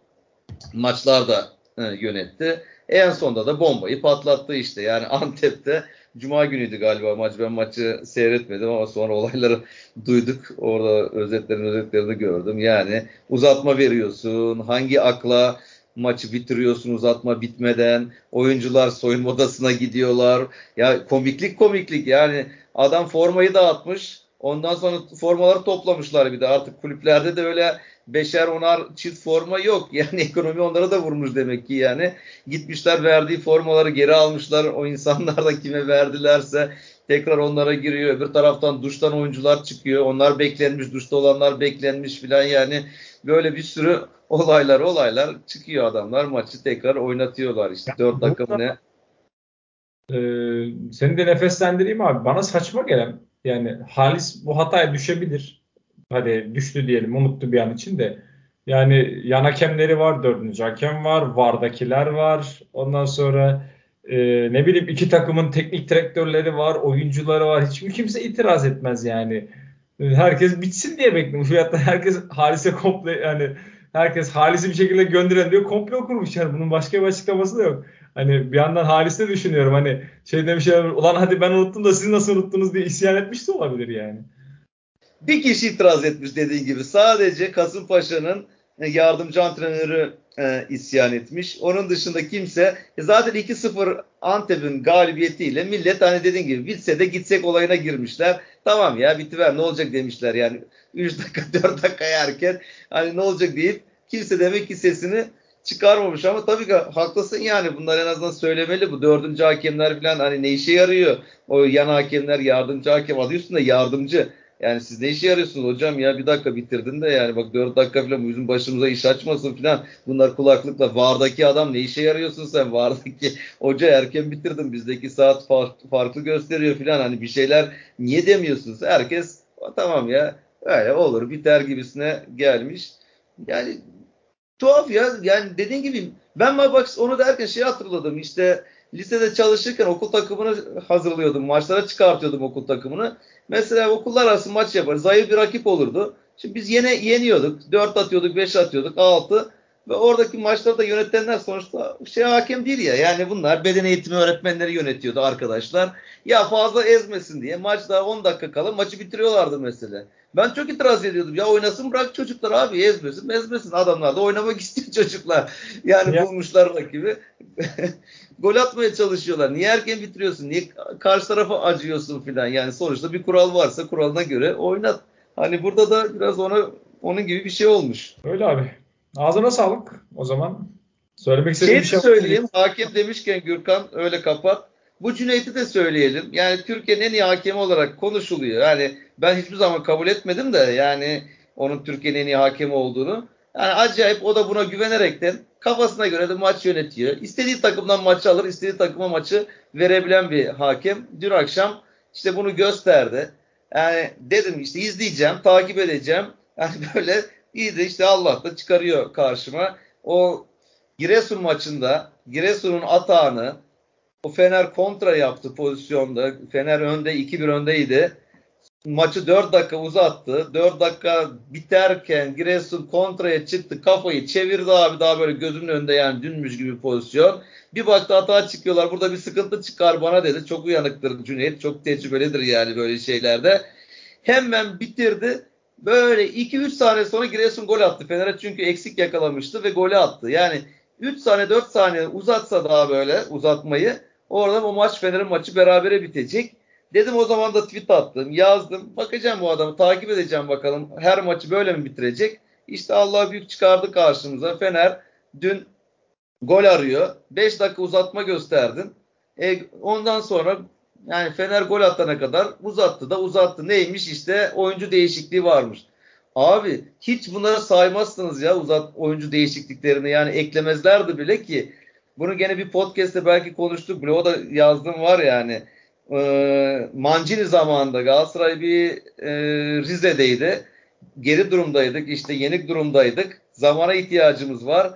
maçlar da e, yönetti. En sonunda da bombayı patlattı işte. Yani Antep'te Cuma günüydü galiba maç. Ben maçı seyretmedim ama sonra olayları *laughs* duyduk. Orada özetlerin özetlerini gördüm. Yani uzatma veriyorsun. Hangi akla maçı bitiriyorsun uzatma bitmeden. Oyuncular soyunma odasına gidiyorlar. Ya komiklik komiklik yani adam formayı dağıtmış. Ondan sonra formaları toplamışlar bir de. Artık kulüplerde de öyle beşer onar çift forma yok. *laughs* Yani ekonomi onlara da vurmuş demek ki yani. Gitmişler verdiği formaları geri almışlar. O insanlar da kime verdilerse tekrar onlara giriyor. Öbür taraftan duştan oyuncular çıkıyor. Onlar beklenmiş, duşta olanlar beklenmiş filan yani böyle bir sürü olaylar olaylar çıkıyor adamlar maçı tekrar oynatıyorlar işte. Dört dakika mı ne? E, seni de nefeslendireyim abi. Bana saçma gelen yani Halis bu hataya düşebilir. Hadi düştü diyelim unuttu bir an için de. Yani yan hakemleri var, dördüncü hakem var, vardakiler var. Ondan sonra e, ne bileyim iki takımın teknik direktörleri var, oyuncuları var. Hiçbir kimse itiraz etmez yani. Herkes bitsin diye bekliyor. Hatta herkes Halis'e komple yani herkes Halis'i bir şekilde gönderelim diyor. Komplo kurmuş yani. Bunun başka bir açıklaması da yok. Hani bir yandan Halis'i düşünüyorum. Hani şey demişler ulan hadi ben unuttum da siz nasıl unuttunuz diye isyan etmiş de olabilir yani. Bir kişi itiraz etmiş dediğin gibi. Sadece Kasımpaşa'nın yardımcı antrenörü e, isyan etmiş. Onun dışında kimse e, zaten 2-0 Antep'in galibiyetiyle millet hani dediğin gibi bitse de gitsek olayına girmişler. Tamam ya bitiver ne olacak demişler yani 3 dakika *laughs* 4 dakika erken hani ne olacak deyip kimse demek ki sesini çıkarmamış ama tabii ki haklısın yani. Bunlar en azından söylemeli. Bu dördüncü hakemler falan hani ne işe yarıyor? O yan hakemler yardımcı hakem adı üstünde yardımcı. Yani siz ne işe yarıyorsunuz hocam ya? Bir dakika bitirdin de yani. Bak dört dakika falan bizim başımıza iş açmasın falan. Bunlar kulaklıkla vardaki adam ne işe yarıyorsun sen? Vardaki hoca erken bitirdin. Bizdeki saat farklı gösteriyor falan. Hani bir şeyler niye demiyorsunuz? Herkes tamam ya öyle olur biter gibisine gelmiş. Yani tuhaf ya yani dediğin gibi ben bak onu derken şey hatırladım işte lisede çalışırken okul takımını hazırlıyordum. Maçlara çıkartıyordum okul takımını. Mesela okullar arası maç yapar. Zayıf bir rakip olurdu. Şimdi biz yine yeniyorduk. 4 atıyorduk, 5 atıyorduk, 6. Ve oradaki maçlarda yönetenler sonuçta şey hakem değil ya. Yani bunlar beden eğitimi öğretmenleri yönetiyordu arkadaşlar. Ya fazla ezmesin diye maç daha 10 dakika kala maçı bitiriyorlardı mesela. Ben çok itiraz ediyordum. Ya oynasın bırak çocuklar abi ezmesin ezmesin. Adamlar da oynamak *laughs* istiyor çocuklar. Yani ya. bulmuşlar rakibi. *laughs* Gol atmaya çalışıyorlar. Niye erken bitiriyorsun? Niye karşı tarafa acıyorsun filan? Yani sonuçta bir kural varsa kuralına göre oynat. Hani burada da biraz ona onun gibi bir şey olmuş. Öyle abi. Ağzına sağlık o zaman. Söylemek istediğim şey, şey söyleyeyim. Hakem demişken Gürkan öyle kapat. Bu Cüneyt'i de söyleyelim. Yani Türkiye'nin en iyi hakemi olarak konuşuluyor. Yani ben hiçbir zaman kabul etmedim de yani onun Türkiye'nin en iyi hakemi olduğunu. Yani acayip o da buna güvenerekten kafasına göre de maç yönetiyor. İstediği takımdan maçı alır, istediği takıma maçı verebilen bir hakem. Dün akşam işte bunu gösterdi. Yani dedim işte izleyeceğim, takip edeceğim. Yani *laughs* böyle iyi de işte Allah da çıkarıyor karşıma. O Giresun maçında Giresun'un atağını o Fener kontra yaptı pozisyonda. Fener önde 2-1 öndeydi. Maçı 4 dakika uzattı. 4 dakika biterken Giresun kontraya çıktı. Kafayı çevirdi abi daha böyle gözümün önünde yani dünmüş gibi pozisyon. Bir baktı hata çıkıyorlar. Burada bir sıkıntı çıkar bana dedi. Çok uyanıktır Cüneyt. Çok tecrübelidir yani böyle şeylerde. Hemen bitirdi. Böyle 2-3 saniye sonra Giresun gol attı. Fener'e çünkü eksik yakalamıştı ve golü attı. Yani 3 saniye 4 saniye uzatsa daha böyle uzatmayı Orada o maç Fener'in maçı berabere bitecek. Dedim o zaman da tweet attım, yazdım. Bakacağım bu adamı, takip edeceğim bakalım. Her maçı böyle mi bitirecek? İşte Allah büyük çıkardı karşımıza. Fener dün gol arıyor. 5 dakika uzatma gösterdin. E, ondan sonra yani Fener gol atana kadar uzattı da uzattı. Neymiş işte oyuncu değişikliği varmış. Abi hiç bunları saymazsınız ya uzat oyuncu değişikliklerini yani eklemezlerdi bile ki bunu gene bir podcast'te belki konuştuk. O da yazdım var yani. E, Mancini zamanında Galatasaray bir e, Rize'deydi. Geri durumdaydık. işte yenik durumdaydık. Zamana ihtiyacımız var.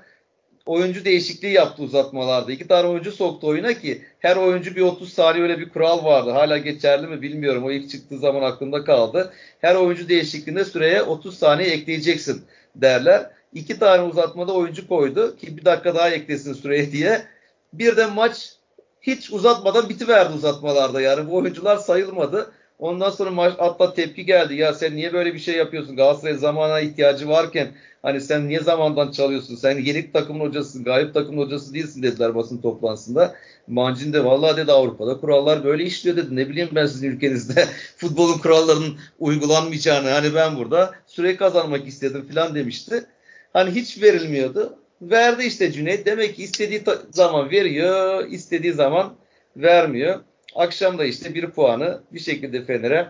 Oyuncu değişikliği yaptı uzatmalarda. İki tane oyuncu soktu oyuna ki her oyuncu bir 30 saniye öyle bir kural vardı. Hala geçerli mi bilmiyorum. O ilk çıktığı zaman aklımda kaldı. Her oyuncu değişikliğinde süreye 30 saniye ekleyeceksin derler. İki tane uzatmada oyuncu koydu ki bir dakika daha eklesin süreye diye. Bir de maç hiç uzatmadan bitiverdi uzatmalarda yani bu oyuncular sayılmadı. Ondan sonra maç hatta tepki geldi. Ya sen niye böyle bir şey yapıyorsun? Galatasaray zamana ihtiyacı varken hani sen niye zamandan çalıyorsun? Sen yenik takımın hocasısın, galip takımın hocası değilsin dediler basın toplantısında. Mancin de vallahi dedi Avrupa'da kurallar böyle işliyor dedi. Ne bileyim ben sizin ülkenizde *laughs* futbolun kurallarının uygulanmayacağını. Hani ben burada süre kazanmak istedim falan demişti. Hani hiç verilmiyordu. Verdi işte Cüneyt. Demek ki istediği zaman veriyor, istediği zaman vermiyor. Akşam da işte bir puanı bir şekilde Fener'e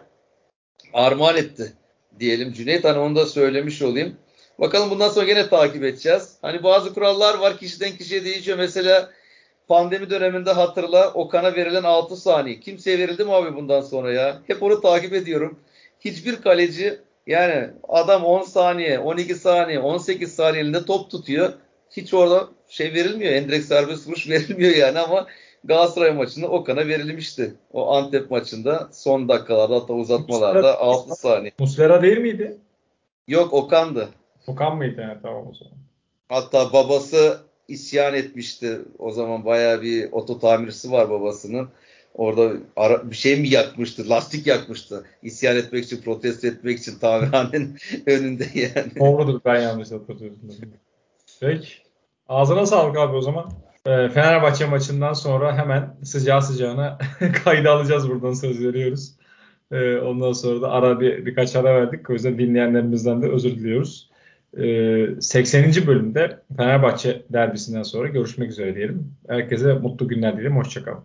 armağan etti diyelim Cüneyt. Hani onu da söylemiş olayım. Bakalım bundan sonra gene takip edeceğiz. Hani bazı kurallar var kişiden kişiye değişiyor. Mesela pandemi döneminde hatırla Okan'a verilen 6 saniye. Kimseye verildi mi abi bundan sonra ya? Hep onu takip ediyorum. Hiçbir kaleci yani adam 10 saniye, 12 saniye, 18 saniye elinde top tutuyor. Hiç orada şey verilmiyor. Endirekt serbest vuruş *laughs* verilmiyor yani ama Galatasaray maçında Okan'a verilmişti. O Antep maçında son dakikalarda hatta uzatmalarda Muslera, 6 saniye. Muslera değil miydi? Yok Okan'dı. Tukan mıydı yani tamam o zaman. Hatta babası isyan etmişti. O zaman bayağı bir oto tamircisi var babasının. Orada ara, bir şey mi yakmıştı? Lastik yakmıştı. İsyan etmek için, protesto etmek için tamirhanenin *laughs* önünde yani. Doğrudur ben yanlış hatırlıyorum. Peki. Ağzına sağlık abi o zaman. E, Fenerbahçe maçından sonra hemen sıcağı sıcağına *laughs* kayda alacağız buradan söz veriyoruz. E, ondan sonra da ara bir, birkaç ara verdik. O yüzden dinleyenlerimizden de özür diliyoruz. Ee, 80. bölümde Fenerbahçe derbisinden sonra görüşmek üzere diyelim. Herkese mutlu günler dilerim. Hoşçakalın.